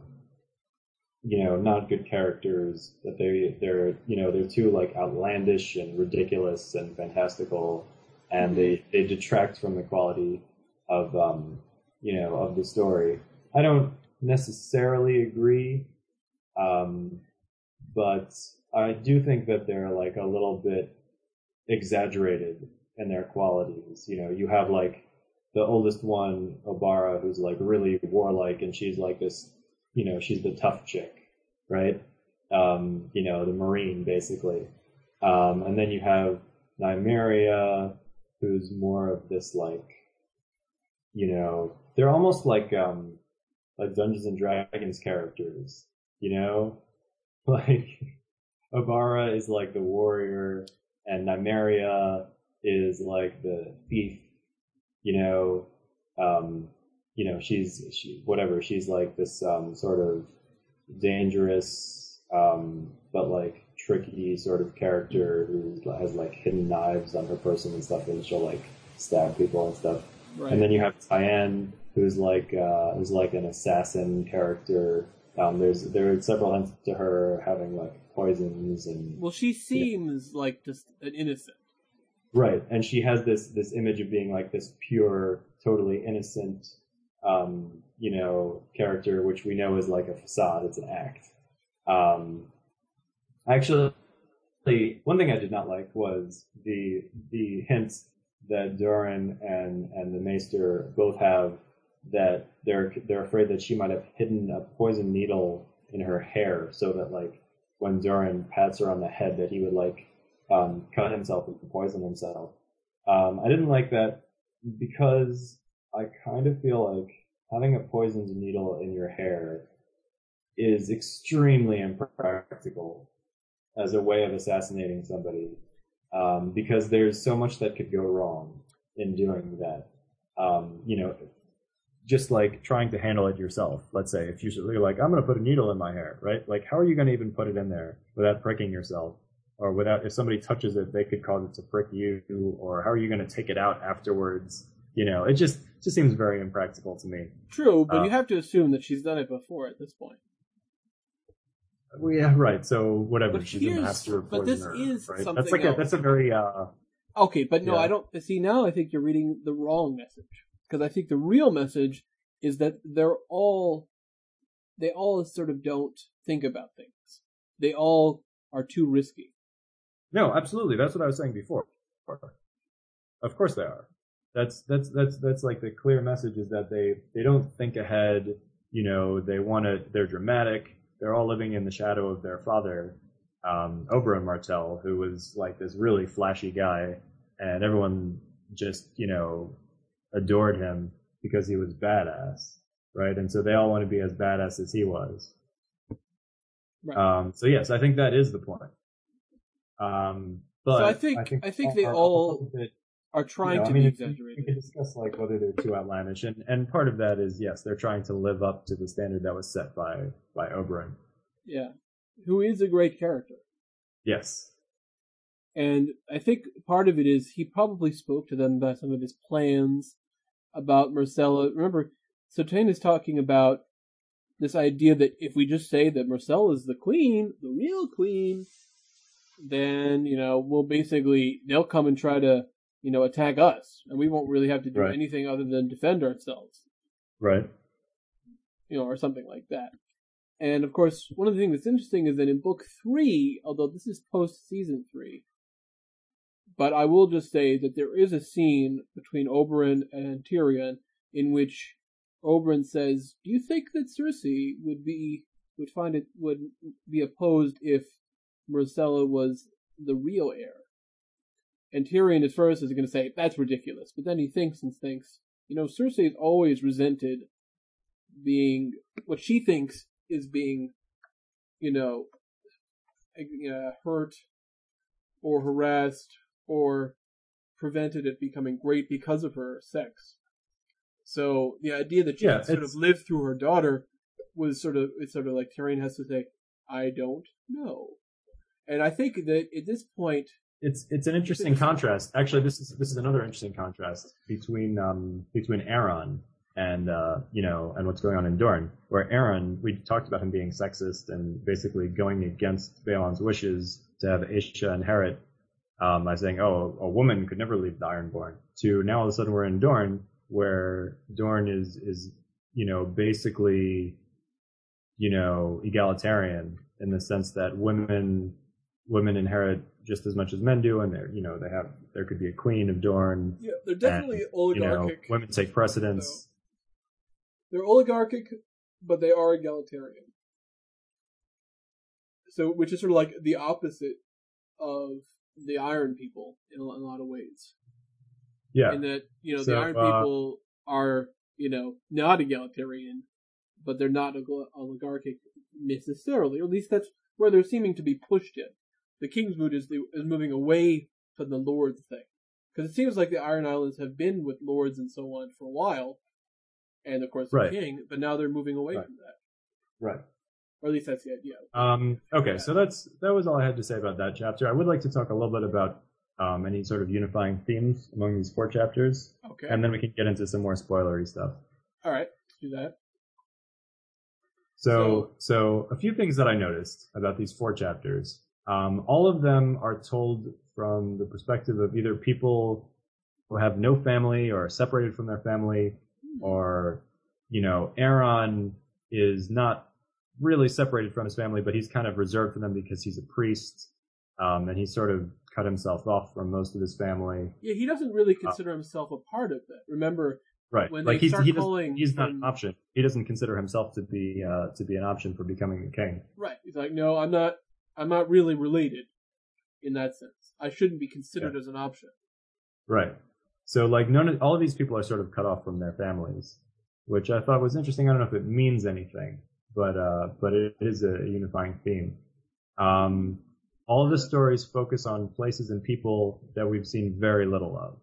you know, not good characters. That they they're you know they're too like outlandish and ridiculous and fantastical, and they they detract from the quality of um you know of the story. I don't necessarily agree, um, but I do think that they're like a little bit exaggerated in their qualities. You know, you have like the oldest one, Obara, who's like really warlike, and she's like this, you know, she's the tough chick, right? Um, you know, the marine basically. Um, and then you have Nymeria, who's more of this like, you know, they're almost like um, like Dungeons and Dragons characters, you know, like Obara is like the warrior, and Nymeria is like the thief, you know, um, you know, she's she whatever, she's like this um, sort of dangerous, um, but like tricky sort of character who has like hidden knives on her person and stuff, and she'll like stab people and stuff. right. And then you have Tyene, who's like uh, who's like an assassin character. Um, there's there are several hints to her having like poisons and well, she seems like just an innocent. Right, and she has this this image of being like this pure, totally innocent, um, you know, character, which we know is like a facade. It's an act. Um, actually, one thing I did not like was the the hints that Doran and and the Maester both have that they're they're afraid that she might have hidden a poison needle in her hair so that like when Doran pats her on the head that he would like um, cut himself and poison himself. Um, I didn't like that because I kind of feel like having a poisoned needle in your hair is extremely impractical as a way of assassinating somebody um, because there's so much that could go wrong in doing that. Um, you know, just like trying to handle it yourself. Let's say if you're like, I'm going to put a needle in my hair, right? Like, how are you going to even put it in there without pricking yourself? Or without, if somebody touches it, they could cause it to prick you, or how are you going to take it out afterwards? You know, it just just seems very impractical to me. True, but uh, you have to assume that she's done it before at this point. Well, yeah, right. So whatever, but she's a master But this is right? something That's like else. a, that's a very uh. Okay, but no, Yeah. I don't see now. I think you're reading the wrong message because I think the real message is that they're all they all sort of don't think about things. They all are too risky. No, absolutely. That's what I was saying before. Of course they are. That's that's that's that's like the clear message is that they they don't think ahead. You know, they want to. They're dramatic. They're all living in the shadow of their father, um, Oberyn Martell, who was like this really flashy guy, and everyone just you know adored him because he was badass, right? And so they all want to be as badass as he was. Right. Um, so yes, I think that is the point. Um, but So I think- I think they our all opposite- Are trying to I mean, be if we- can discuss like whether they're too outlandish, and and part of that is yes, they're trying to live up to the standard that was set by by Oberyn. Yeah, who is a great character. Yes, And I think part of it is he probably spoke to them about some of his plans about Myrcella. Remember, Sotain is talking about this idea that if we just say that Myrcella is the queen, the real queen, then, you know, we'll basically, they'll come and try to, you know, attack us. And we won't really have to do Right. anything other than defend ourselves right. you know, or something like that. And of course, one of the things that's interesting is that in book three, although this is post season three, but I will just say that there is a scene between Oberyn and Tyrion in which Oberyn says, "Do you think that Cersei would be would find it would be opposed if Myrcella was the real heir?" And Tyrion at first is going to say, "That's ridiculous," but then he thinks and thinks, you know, Cersei has always resented being what she thinks is being, you know, uh, hurt or harassed or prevented it becoming great because of her sex. So the idea that she Yeah, sort of lived through her daughter was sort of it's sort of like Tyrion has to say, "I don't know," and I think that at this point, It's it's an interesting contrast. Actually, this is this is another interesting contrast between um between Aeron and uh you know and what's going on in Dorne, where Aeron we talked about him being sexist and basically going against Balon's wishes to have Asha inherit um, by saying, oh, a woman could never leave the Ironborn. To now all of a sudden we're in Dorne, where Dorne is is you know basically you know egalitarian in the sense that women women inherit just as much as men do, and they're you know they have there could be a queen of Dorne. yeah, they're definitely You know, oligarchic. women take precedence. They're oligarchic, but they are egalitarian. So, which is sort of like the opposite of the Iron People in a, in a lot of ways. Yeah, In that, you know, So, the Iron uh, People are, you know, not egalitarian, but they're not ol- oligarchic necessarily. Or at least that's where they're seeming to be pushed in. The Kingsmoot is, the, is moving away from the Lords thing. Because it seems like the Iron Islands have been with Lords and so on for a while. And of course, the Right. King, but now they're moving away Right. from that. right. Or at least that's the idea. Um, okay, so that's that was all I had to say about that chapter. I would like to talk a little bit about um, any sort of unifying themes among these four chapters, Okay. and then we can get into some more spoilery stuff. All right. Let's do that. So, so a few things that I noticed about these four chapters. Um, all of them are told from the perspective of either people who have no family or are separated from their family, or you know, Aeron is not really separated from his family, but he's kind of reserved for them because he's a priest. um, and he sort of cut himself off from most of his family. Yeah, he doesn't really consider himself a part of it. Remember, Right, When like they he's start he calling he's not an option. He doesn't consider himself to be uh, to be an option for becoming the king. right? He's like, no, I'm not. I'm not really related in that sense. I shouldn't be considered as an option. Right. So like none of all of these people are sort of cut off from their families, which I thought was interesting. I don't know if it means anything, but uh, but it is a unifying theme. Um, all of the stories focus on places and people that we've seen very little of.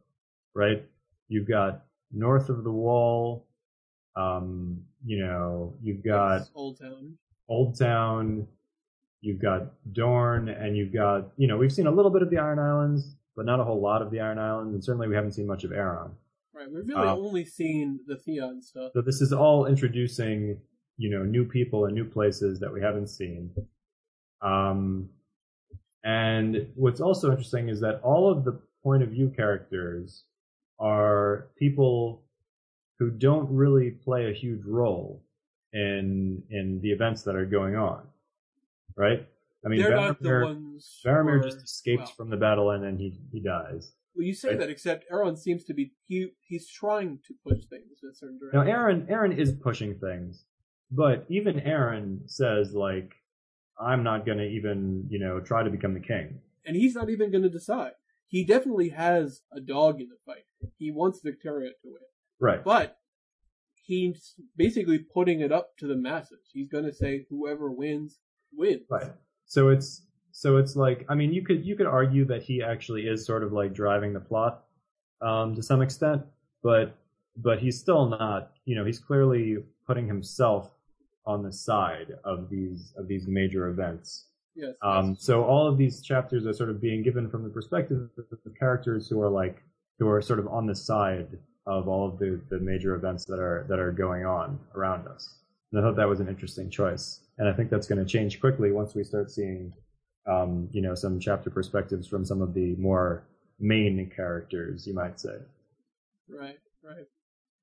Right. You've got north of the wall. Um, you know, you've got It's Old Town. Old Town, you've got Dorne, and you've got, you know, we've seen a little bit of the Iron Islands, but not a whole lot of the Iron Islands, and certainly we haven't seen much of Aeron. Right. We've really Uh, only seen the Theon stuff. So this is all introducing, you know, new people and new places that we haven't seen. Um, and what's also interesting is that all of the point of view characters are people who don't really play a huge role in in the events that are going on, right? I mean, They're not the ones. Varamir just escapes well, from the battle and then he he dies. Well, you say right. that, except Aeron seems to be he he's trying to push things in a certain Now, direction. Aeron, Aeron is pushing things, but even Aeron says like, "I'm not gonna even, you know, try to become the king." and he's not even going to decide. He definitely has a dog in the fight. He wants Victarion to win, Right. but he's basically putting it up to the masses. He's going to say whoever wins wins. Right. So it's so it's like I mean you could you could argue that he actually is sort of like driving the plot um, to some extent, but but he's still not. You know, he's clearly putting himself on the side of these of these major events. Yes. Um, so all of these chapters are sort of being given from the perspective of the characters who are like who are sort of on the side of all of the, the major events that are that are going on around us. And I thought that was an interesting choice, and I think that's going to change quickly once we start seeing, um, you know, some chapter perspectives from some of the more main characters, you might say. Right. Right.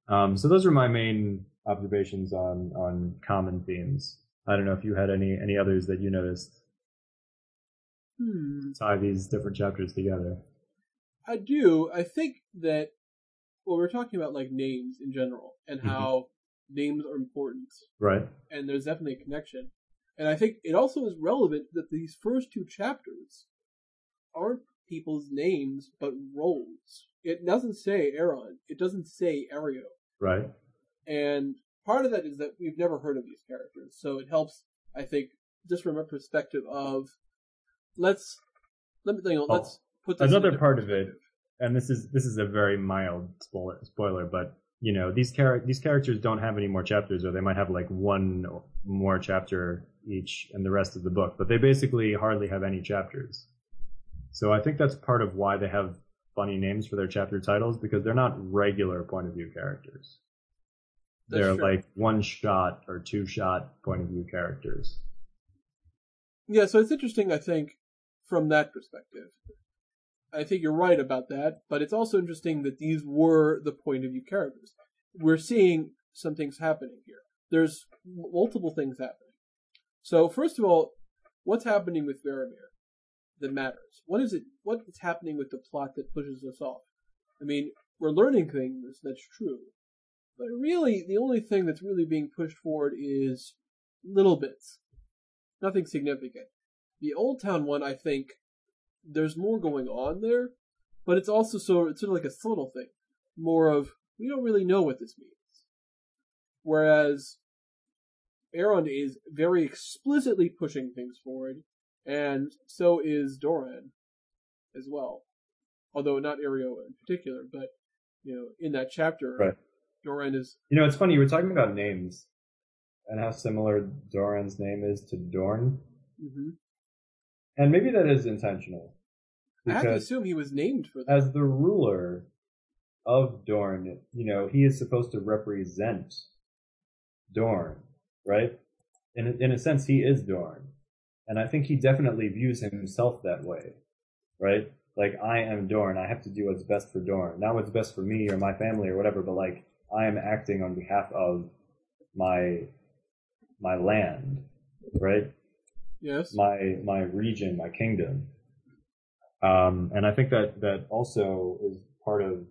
Um, so those are my main observations on on common themes. I don't know if you had any any others that you noticed Hmm. tie these different chapters together. I do. I think that well, we're talking about like names in general and Mhm. how names are important, Right. and there's definitely a connection. And I think it also is relevant that these first two chapters aren't people's names but roles. It doesn't say Aeron. It doesn't say Areo. Right. And part of that is that we've never heard of these characters, so it helps. I think just from a perspective of let's let me think. Oh, let's put this Another part of it, and this is this is a very mild spoiler, spoiler but you know these char- these characters don't have any more chapters, or they might have like one more chapter each in the rest of the book, but they basically hardly have any chapters. So I think that's part of why they have funny names for their chapter titles because they're not regular point of view characters. That's they're true. like one shot or two shot point of view characters. Yeah, so it's interesting, I think, from that perspective. I think you're right about that, but it's also interesting that these were the point of view characters. We're seeing some things happening here. There's multiple things happening. So, first of all, what's happening with Varamir that matters? What is it? What is happening with the plot that pushes us off? I mean, we're learning things, that's true. But really, the only thing that's really being pushed forward is little bits nothing significant. The Old Town one, I think, there's more going on there, but it's also so it's sort of like a subtle thing, more of we don't really know what this means. Whereas Aeron is very explicitly pushing things forward, and so is Doran as well. Although not Areo in particular, but you know, in that chapter, Right. Doran is You know, it's funny. You were talking about names and how similar Doran's name is to Dorne, mhm. And maybe that is intentional. I have to assume he was named for that. as the ruler of Dorne, you know, he is supposed to represent Dorne, right? In in a sense, he is Dorne, and I think he definitely views himself that way, right? Like I am Dorne, I have to do what's best for Dorne, not what's best for me or my family or whatever, but like I am acting on behalf of my my land, right? Yes. My my region, my kingdom. Um, and I think that that also is part of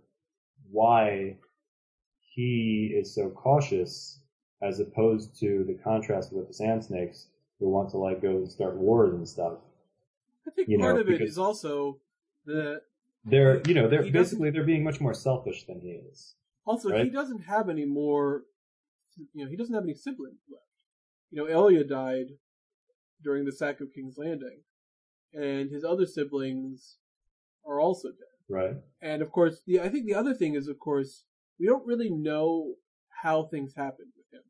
why he is so cautious as opposed to the contrast with the sand snakes who want to like go and start wars and stuff. I think You part know, of it is also the They're, you know, they're basically they're being much more selfish than he is. also he doesn't have any more. You know, he doesn't have any siblings left. You know, Elia died during the sack of King's Landing, and his other siblings are also dead. Right? And of course, the I think the other thing is, of course, we don't really know how things happened with him,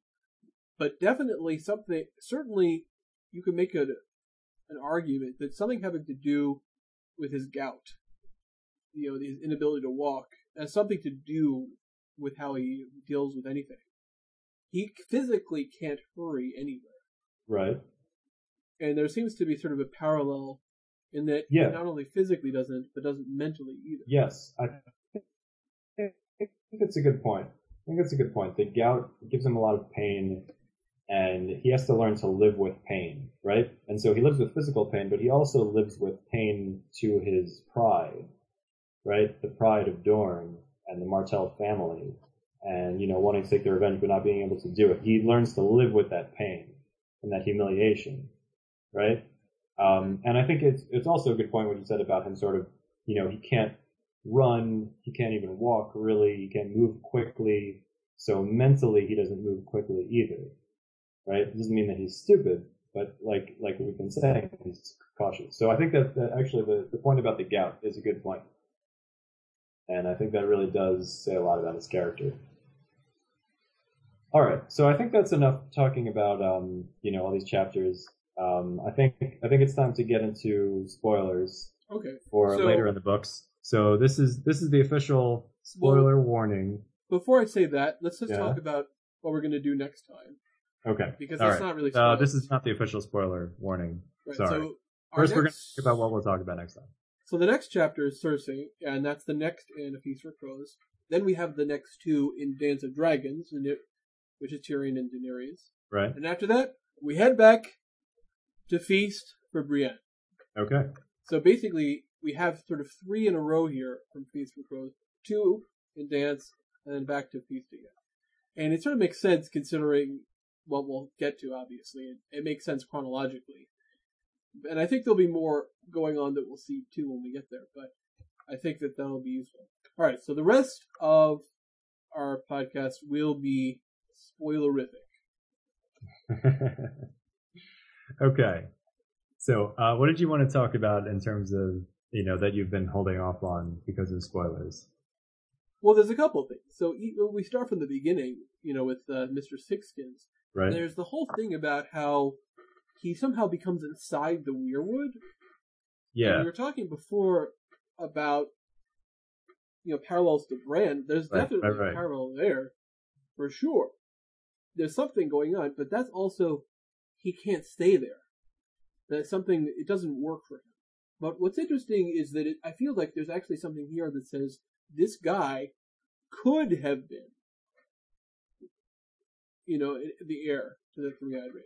but definitely something. Certainly, you can make a, an argument that something having to do with his gout, you know, his inability to walk, has something to do with how he deals with anything. He physically can't hurry anywhere, Right? And there seems to be sort of a parallel in that Yeah. he not only physically doesn't, but doesn't mentally either. Yes, I think it's a good point. I think it's a good point. The gout gives him a lot of pain, and he has to learn to live with pain, right? And so he lives with physical pain, but he also lives with pain to his pride, right? The pride of Dorne and the Martell family, and you know, wanting to take their revenge but not being able to do it. He learns to live with that pain and that humiliation, right? Um, and I think it's it's also a good point what you said about him sort of, you know, he can't run, he can't even walk really, he can't move quickly. So mentally he doesn't move quickly either. Right? It doesn't mean that he's stupid, but like like we've been saying, he's cautious. So I think that, that actually the, the point about the gout is a good point. And I think that really does say a lot about his character. All right, so I think that's enough talking about um, you know all these chapters. Um, I think I think it's time to get into spoilers Okay. for So- later in the books. So this is this is the official spoiler warning. Before I say that, let's just Yeah. talk about what we're going to do next time Okay. because All that's right. not really. Uh, this is not the official spoiler warning. Right, sorry. So First, we're going to talk about what we'll talk about next time. So the next chapter is Cersei, and that's the next in A Feast for Crows. Then we have the next two in Dance of Dragons, which is Tyrion and Daenerys. Right. And after that, we head back to Feast for Brienne. Okay. So basically, we have sort of three in a row here from Feast for Crows, two in Dance, and then back to Feast again. And it sort of makes sense considering what we'll get to, obviously. It, it makes sense chronologically. And I think there'll be more going on that we'll see too when we get there, but I think that that'll be useful. Alright, so the rest of our podcast will be spoilerific. okay. So, uh, what did you want to talk about in terms of you know that you've been holding off on because of spoilers? Well, there's a couple things. So we start from the beginning, you know, with uh, Mr. Sixskins. Right. There's the whole thing about how he somehow becomes inside the weirwood. Yeah. We were talking before about you know parallels to Bran. There's Right, definitely right, right. a parallel there for sure. There's something going on, but that's also he can't stay there. That's something it doesn't work for him. But what's interesting is that it, I feel like there's actually something here that says this guy could have been, you know, the heir to the three-eyed raven.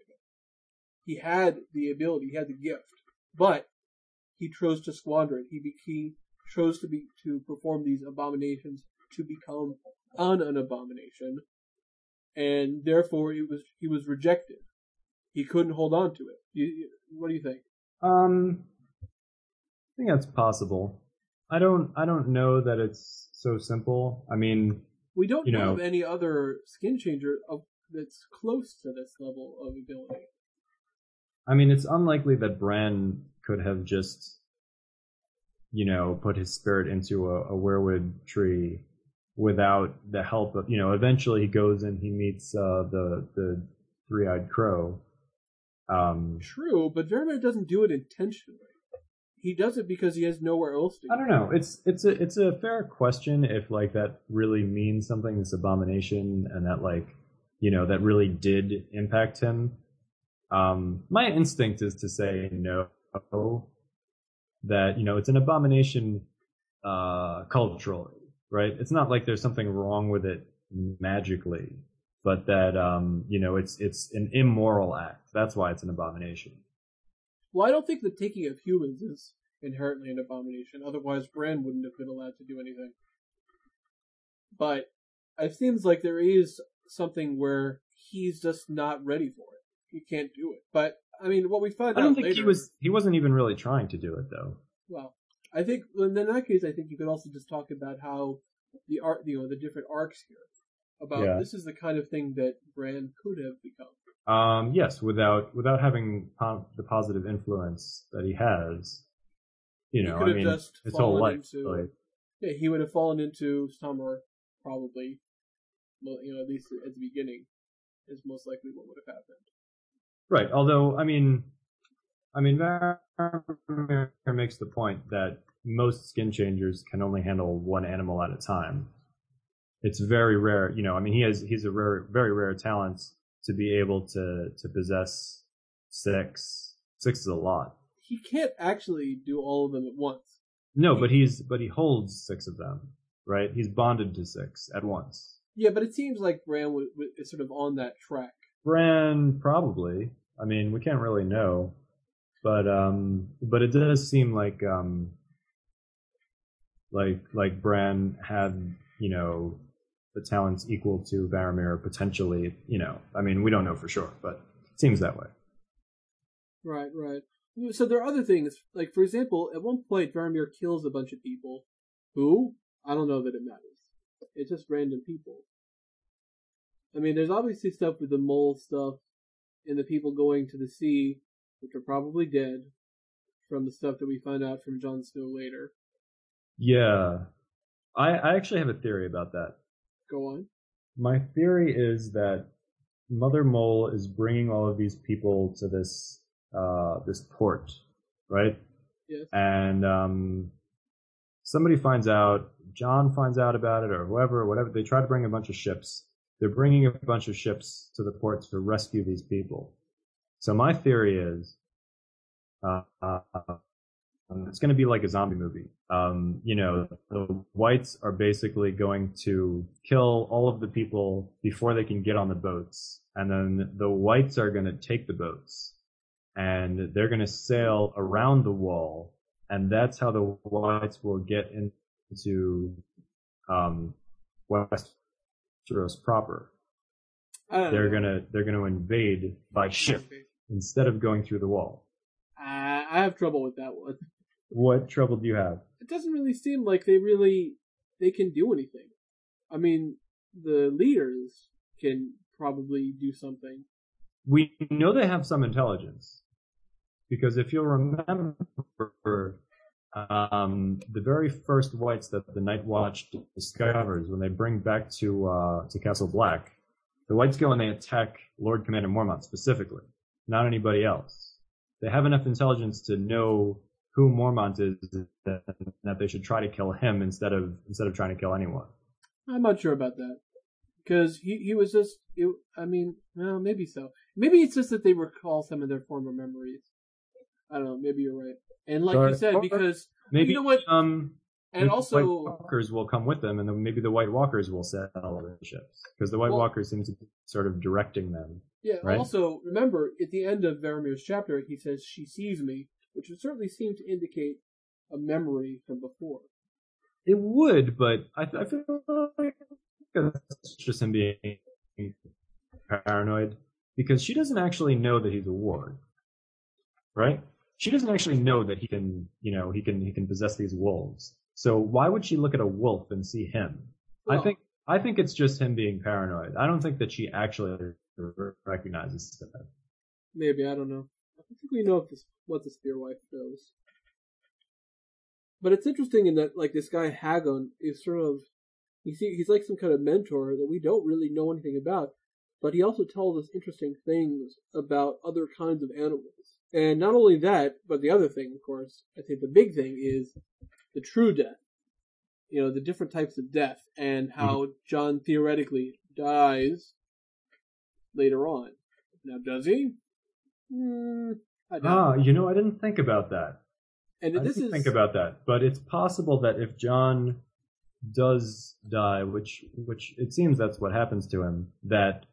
He had the ability, he had the gift, but he chose to squander it. He, be, he chose to be to perform these abominations to become an, an abomination, and therefore it was he was rejected. He couldn't hold on to it. You, you, what do you think? Um, I think that's possible. I don't. I don't know that it's so simple. I mean, We don't You know know- of any other skin changer of, that's close to this level of ability. I mean, it's unlikely that Bran could have just, you know, put his spirit into a, a weirwood tree without the help of, you know, eventually he goes and he meets uh, the the three-eyed crow. Um, True, but Varamir doesn't do it intentionally. He does it because he has nowhere else to. I don't know. It's it's a it's a fair question if like that really means something. This abomination and that like you know that really did impact him. Um, my instinct is to say no. That you know it's an abomination uh, culturally, right? It's not like there's something wrong with it magically, but that um, you know it's it's an immoral act. That's why it's an abomination. Well, I don't think the taking of humans is inherently an abomination. Otherwise, Bran wouldn't have been allowed to do anything. But it seems like there is something where he's just not ready for it. He can't do it. But I mean, what we find I out don't think later, he was. He wasn't even really trying to do it though. Well, I think in that case, I think you could also just talk about how the art, you know, the different arcs here. About Yeah. this is the kind of thing that Bran could have become. Um, yes, without without having po- the positive influence that he has. You He know, could I have mean, just his whole fallen life. into-. Yeah, he would have fallen into summer probably. Well, you know, at least at the beginning, is most likely what would have happened. Right. Although, I mean, I mean, Varamir makes the point that most skin changers can only handle one animal at a time. It's very rare, you know. I mean, he has he's a rare, very rare talent to be able to to possess six. Six is a lot. He can't actually do all of them at once. No, but he's but he holds six of them, right? He's bonded to six at once. Yeah, but it seems like Bran w- w- is sort of on that track. Bran probably. I mean, we can't really know, but um, but it does seem like um, like like Bran had you know the talents equal to Varamir potentially. You know, I mean, we don't know for sure, but it seems that way. Right, right. So there are other things, like for example, at one point Varamir kills a bunch of people. Who? I don't know that it matters. It's just random people. I mean, there's obviously stuff with the mole stuff, and the people going to the sea, which are probably dead, from the stuff that we find out from Jon Snow later. Yeah, I I actually have a theory about that. Go on. My theory is that Mother Mole is bringing all of these people to this uh, this port, right? Yes. And um, somebody finds out, Jon finds out about it, or whoever, whatever. They try to bring a bunch of ships. They're bringing a bunch of ships to the port to rescue these people. So my theory is, uh, uh, um, it's going to be like a zombie movie. Um, you know, the whites are basically going to kill all of the people before they can get on the boats, and then the whites are going to take the boats, and they're going to sail around the wall, and that's how the whites will get into um, Westeros proper. I They're know. gonna they're gonna invade by ship instead of going through the wall. I have trouble with that one. What trouble do you have? It doesn't really seem like they really they can do anything. I mean, the leaders can probably do something. we know they have some intelligence because if you'll remember um, the very first whites that the night watch discovers when they bring back to uh, to castle black the whites go and they attack lord commander mormont specifically not anybody else they have enough intelligence to know who mormont is and that they should try to kill him instead of instead of trying to kill anyone I'm not sure about that because he he was just. It, I mean, well, maybe so. Maybe it's just that they recall some of their former memories. I don't know. Maybe you're right. And like you said, because maybe You know what? um and also the White Walkers will come with them, and then maybe the White Walkers will sail the ships because the White Well- Walkers seem to be sort of directing them. Yeah. Right? Also, remember at the end of Varamir's chapter, he says she sees me, which would certainly seem to indicate a memory from before. It would, but I, I feel like it's just him being paranoid because she doesn't actually know that he's a warg, right? She doesn't actually know that he can, you know, he can he can possess these wolves. So why would she look at a wolf and see him? I think I think it's just him being paranoid. I don't think that she actually recognizes that. Maybe I don't know. I think we know if this, what the Spear Wife knows. But it's interesting in that, like, this guy Haggon is sort of he's he's like some kind of mentor that we don't really know anything about, but he also tells us interesting things about other kinds of animals. And not only that, but the other thing, of course, I think the big thing is the true death. You know, the different types of death and how mm-hmm. Jon theoretically dies later on. Now, does he? I doubt. Ah, you know, I didn't think about that. and I this didn't is think about that, but it's possible that if Jon does die, which which it seems that's what happens to him, that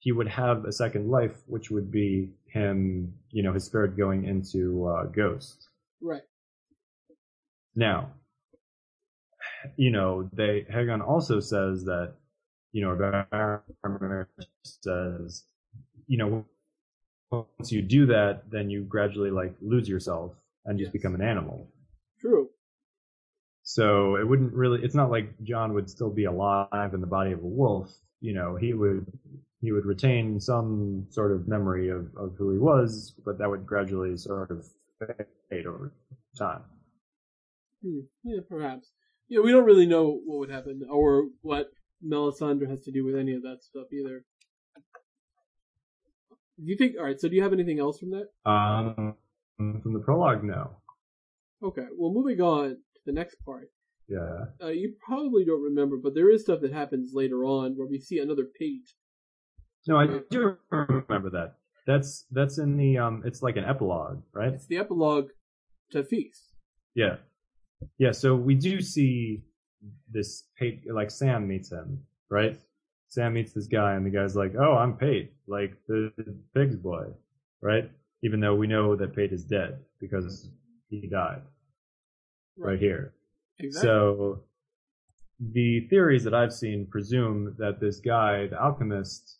he would have a second life, which would be him, you know, his spirit going into uh, Ghost. Right. Now, you know, they Haggon also says that, you know, says, you know, once you do that, then you gradually like lose yourself and just become an animal. True. So it wouldn't really. It's not like Jon would still be alive in the body of a wolf. You know, he would he would retain some sort of memory of, of who he was, but that would gradually sort of fade over time. Hmm. Yeah, perhaps. Yeah, we don't really know what would happen or what Melisandre has to do with any of that stuff either. Do you think? All right. So, do you have anything else from that? Um, from the prologue, no. Okay. Well, moving on to the next part. Yeah. Uh, you probably don't remember, but there is stuff that happens later on where we see another Pate. No, I do remember that. That's that's in the um. It's like an epilogue, right? It's the epilogue to Feast. Yeah. Yeah. So we do see this Pate, like Sam meets him, right? Sam meets this guy, and the guy's like, "Oh, I'm Pate, like the, the pig's boy," right? Even though we know that Pate is dead because he died right, here. Exactly. So the theories that I've seen presume that this guy, the alchemist,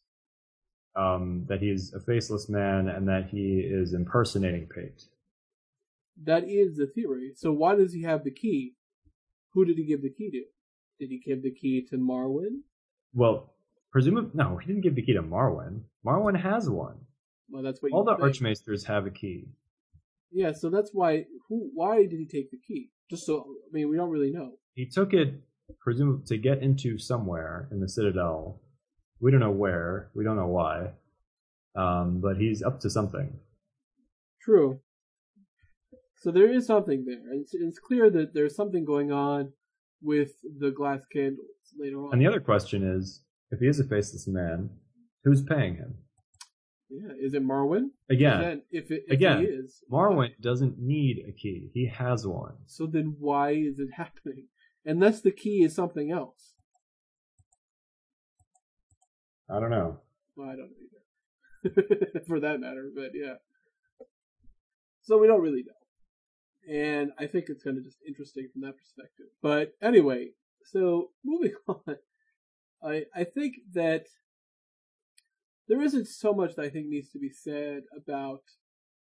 um, that he's a faceless man and that he is impersonating Pate. that is the theory. So why does he have the key? Who did he give the key to? Did he give the key to Marwyn? Well, presumably, no, he didn't give the key to Marwyn. Marwyn has one. Well, that's what All the think. archmaesters have a key. Yeah, so that's why. Who? Why did he take the key? Just so I mean, we don't really know. He took it, presumably, to get into somewhere in the Citadel. We don't know where. We don't know why. Um, but he's up to something. True. So there is something there. It's, it's clear that there's something going on with the glass candles later on. And the other question is, if he is a faceless man, who's paying him? yeah, is it Marwyn? Again, Then if it if Again, he is Marwyn doesn't need a key. He has one. So then why is it happening? Unless the key is something else. I don't know. Well, I don't know either. For that matter, but yeah. So we don't really know. And I think it's kind of just interesting from that perspective. But anyway, so moving on. I I think that there isn't so much that I think needs to be said about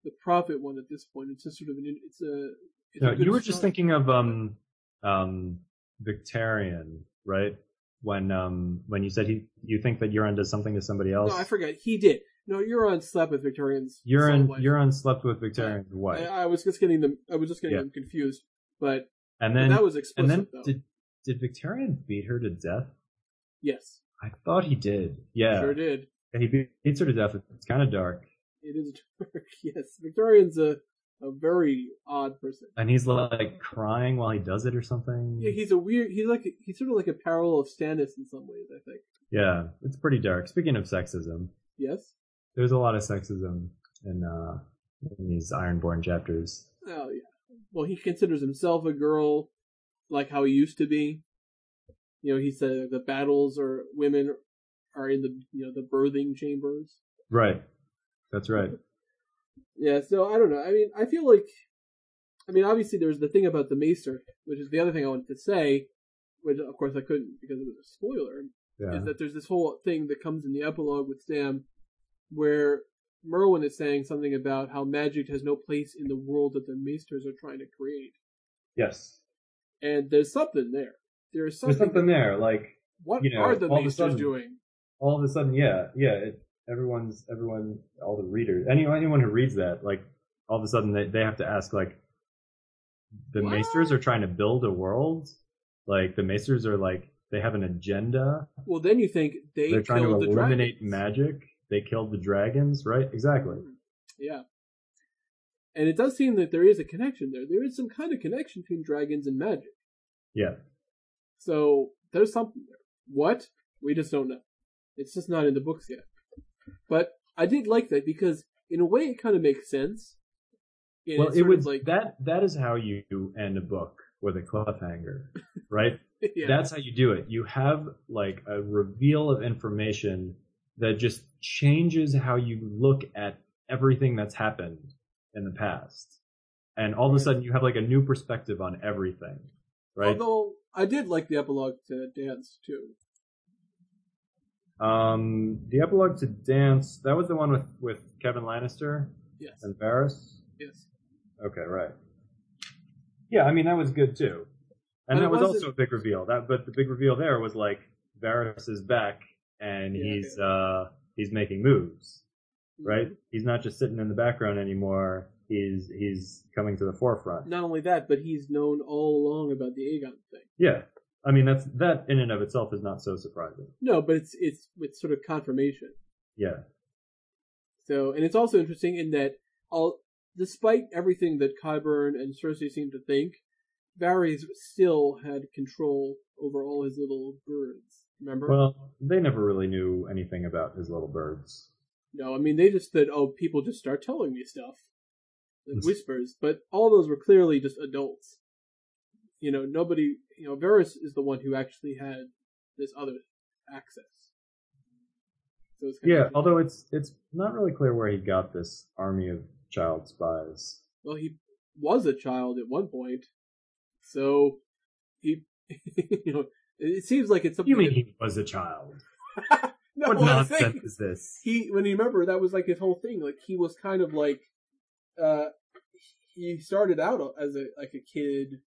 the prophet one at this point. It's just sort of an it's a it's No, a you were just thinking of um um Victarion, right? When um when you said he you think that Euron does something to somebody else. No, I forgot. He did. No, Euron slept with Victarion's. Euron. Euron slept with Victarion's wife. I, I was just getting them. I was just getting Yeah. them confused. But, and then that was and then though. did did Victarion beat her to death? Yes, I thought he did. Yeah. sure did. He beat- beats her to death. It's kind of dark. It is dark. yes, Victarion's a a very odd person. And he's like crying while he does it or something. Yeah, he's a weird. He's like he's sort of like a parallel of Stannis in some ways. I think. Yeah, it's pretty dark. Speaking of sexism, Yes. there's a lot of sexism in uh in these Ironborn chapters. Oh yeah. Well, he considers himself a girl, like how he used to be. You know, he said the battles or women are in the you know the birthing chambers. Right. That's right. Yeah, so I don't know. I mean, I feel like, I mean, obviously there's the thing about the Maester, which is the other thing I wanted to say, which of course I couldn't because it was a spoiler, Yeah. is that there's this whole thing that comes in the epilogue with Sam, where Marwyn is saying something about how magic has no place in the world that the Maesters are trying to create, Yes. and there's something there. There's something. There's something there. Like What you know, are the all of a Maesters sudden- doing? all of a sudden, yeah, yeah. It, everyone's everyone, all the readers, anyone anyone who reads that, like all of a sudden they they have to ask like, the What? Maesters are trying to build a world. Like the Maesters are like they have an agenda. Well, then you think they They're trying to the eliminate dragons. magic. They killed the dragons, right? Exactly. Hmm, yeah. And it does seem that there is a connection there. There is some kind of connection between dragons and magic. Yeah. So there's something there. What? We just don't know. It's just not in the books yet. But I did like that because in a way it kind of makes sense. And well, it would like that that is how you end a book with a cliffhanger, right? yeah. That's how you do it. You have like a reveal of information that just changes how you look at everything that's happened in the past. and all of a sudden you have like a new perspective on everything, right? Although I did like the epilogue to Dance too. Um, the epilogue to Dance that was the one with with Kevan Lannister Yes. and Varys. Yes. Okay, right. Yeah, I mean that was good too, and But that was also a big reveal. That, but the big reveal there was like Varys is back and Yeah, he's uh he's making moves, right? Mm-hmm. He's not just sitting in the background anymore. He's he's coming to the forefront. Not only that, but he's known all along about the Aegon thing. Yeah, I mean that's that in and of itself is not so surprising. No, but it's it's it's sort of confirmation. Yeah, So, and it's also interesting in that, all despite everything that Qyburn and Cersei seem to think, Varys still had control over all his little birds. Remember? well, they never really knew anything about his little birds. no, I mean they just said, "Oh, people just start telling me stuff," whispers. But all those were clearly just adults. You know, nobody. You know, Varys is the one who actually had this other access. So it's Yeah, although it's it's not really clear where he got this army of child spies. well, he was a child at one point, so he, you know, it seems like it's something. You mean that- he was a child? no, what nonsense is this? He, when you remember, that was like his whole thing. Like he was kind of like, uh, he started out as a like a kid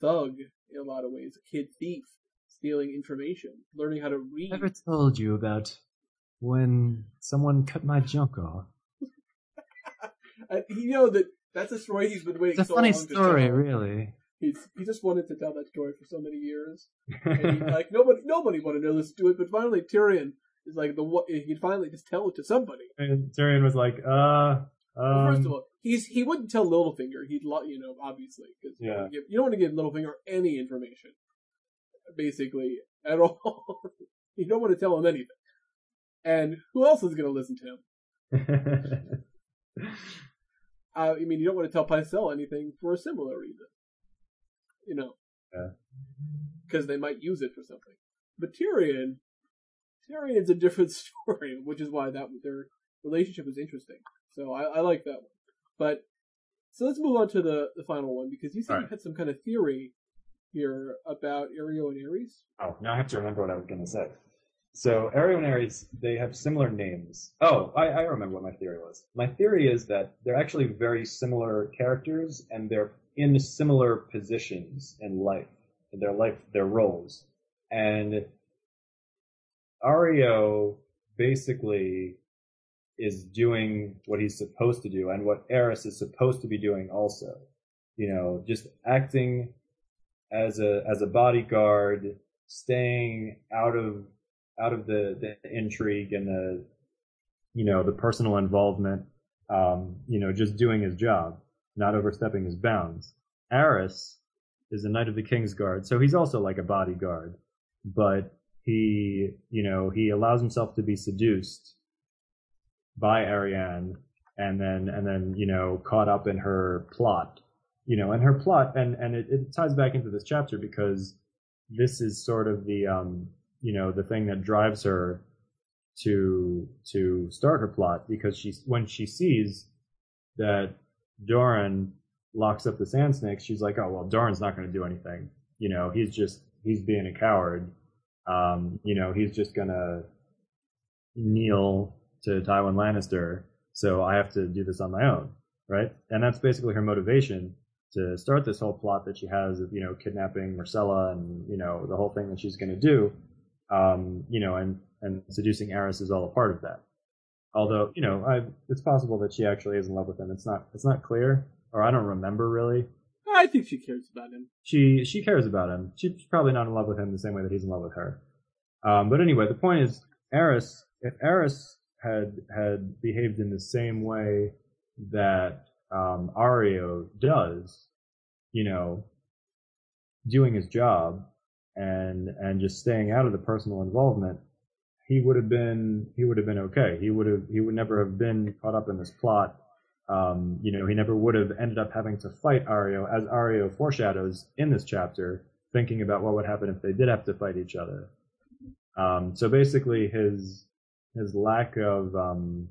thug in a lot of ways, a kid thief, stealing information, learning how to read. I never told you about when someone cut my junk off. Uh, you know that that's a story he's been waiting It's a so funny long to story, tell. really. He's he just wanted to tell that story for so many years. And he, like nobody nobody wanted to listen to it, but finally Tyrion is like the what he'd finally just tell it to somebody. and Tyrion was like, uh, Well, um, first of all, he's he wouldn't tell Littlefinger. He'd lo- you know obviously because Yeah. you, don't want to give Littlefinger any information, basically at all. you don't want to tell him anything. And who else is going to listen to him? Uh, I mean, you don't want to tell Pycelle anything for a similar reason. You know, Yeah. because they might use it for something. But Tyrion, Tyrion's a different story, which is why that their relationship is interesting. So I, I like that one. But so let's move on to the the final one because you said you Alright. had some kind of theory here about Areo and Arys. oh, now I have to remember what I was going to say. So, Areo and Arys, they have similar names. Oh, I, I remember what my theory was. My theory is that they're actually very similar characters, and they're in similar positions in life, in their life, their roles. And Areo basically is doing what he's supposed to do, and what Arys is supposed to be doing also. You know, just acting as a as a bodyguard, staying out of out of the, the intrigue and the you know the personal involvement. Um, you know, just doing his job, not overstepping his bounds. Arys is a knight of the King's Guard, so he's also like a bodyguard, but he, you know, he allows himself to be seduced by Arianne, and then and then you know caught up in her plot, you know, and her plot, and and it, it ties back into this chapter because this is sort of the um, you know, the thing that drives her to to start her plot because she's when she sees that Doran locks up the sand snakes, she's like, oh well, Doran's not going to do anything. You know, he's just he's being a coward. Um, you know, he's just gonna kneel to Tywin Lannister, so I have to do this on my own, right? And that's basically her motivation to start this whole plot that she has of you know kidnapping Myrcella and you know the whole thing that she's going to do, um, you know, and and seducing Arys is all a part of that. Although you know, I, it's possible that she actually is in love with him. It's not it's not clear, or I don't remember really. I think she cares about him. She she cares about him. She's probably not in love with him the same way that he's in love with her. Um, but anyway, the point is, Arys, if Arys had had behaved in the same way that um, Areo does, you know, doing his job and and just staying out of the personal involvement, he would have been he would have been okay. He would have he would never have been caught up in this plot. Um, you know, he never would have ended up having to fight Areo, as Areo foreshadows in this chapter, thinking about what would happen if they did have to fight each other. Um, so basically, his his lack of um,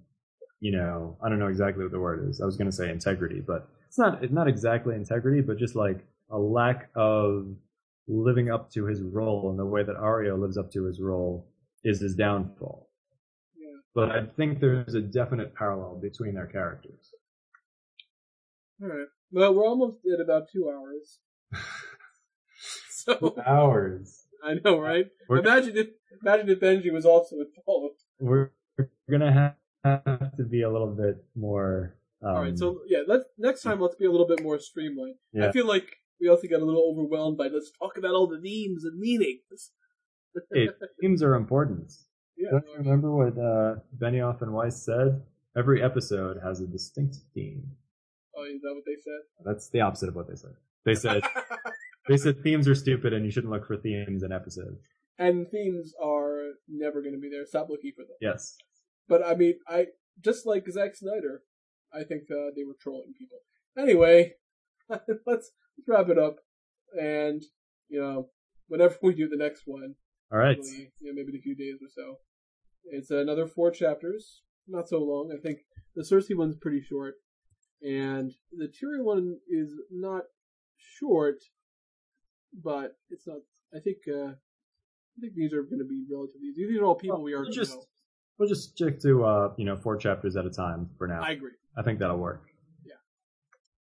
you know, I don't know exactly what the word is. I was going to say integrity, but it's not. It's not exactly integrity, but just like a lack of living up to his role and the way that Areo lives up to his role is his downfall. Yeah. But I think there's a definite parallel between their characters. All right. Well, we're almost at about two hours. so Hours. I know, right? We're- Imagine if imagine if Benji was also involved. We're gonna have to be a little bit more. Um, All right. So yeah, let's next time let's be a little bit more streamlined. I feel like we also got a little overwhelmed by let's talk about all the themes and meanings. hey, themes are important. Yeah. Don't you remember what uh, Benioff and Weiss said? Every episode has a distinct theme. Oh, is that what they said? That's the opposite of what they said. They said they said themes are stupid and you shouldn't look for themes in episodes. and themes are never going to be there. Stop looking for them. Yes. But I mean, I just like Zack Snyder, I think uh, they were trolling people. Anyway, let's, wrap it up, and you know, whenever we do the next one, All right. probably, you know, maybe in a few days or so, it's another four chapters, not so long. I think the Cersei one's pretty short, and the Tyrion one is not short, but it's not. I think. uh I think these are going to be relatively easy. These are all people Well, we already just- know. We'll just stick to uh, you know four chapters at a time for now. I agree. I think that'll work.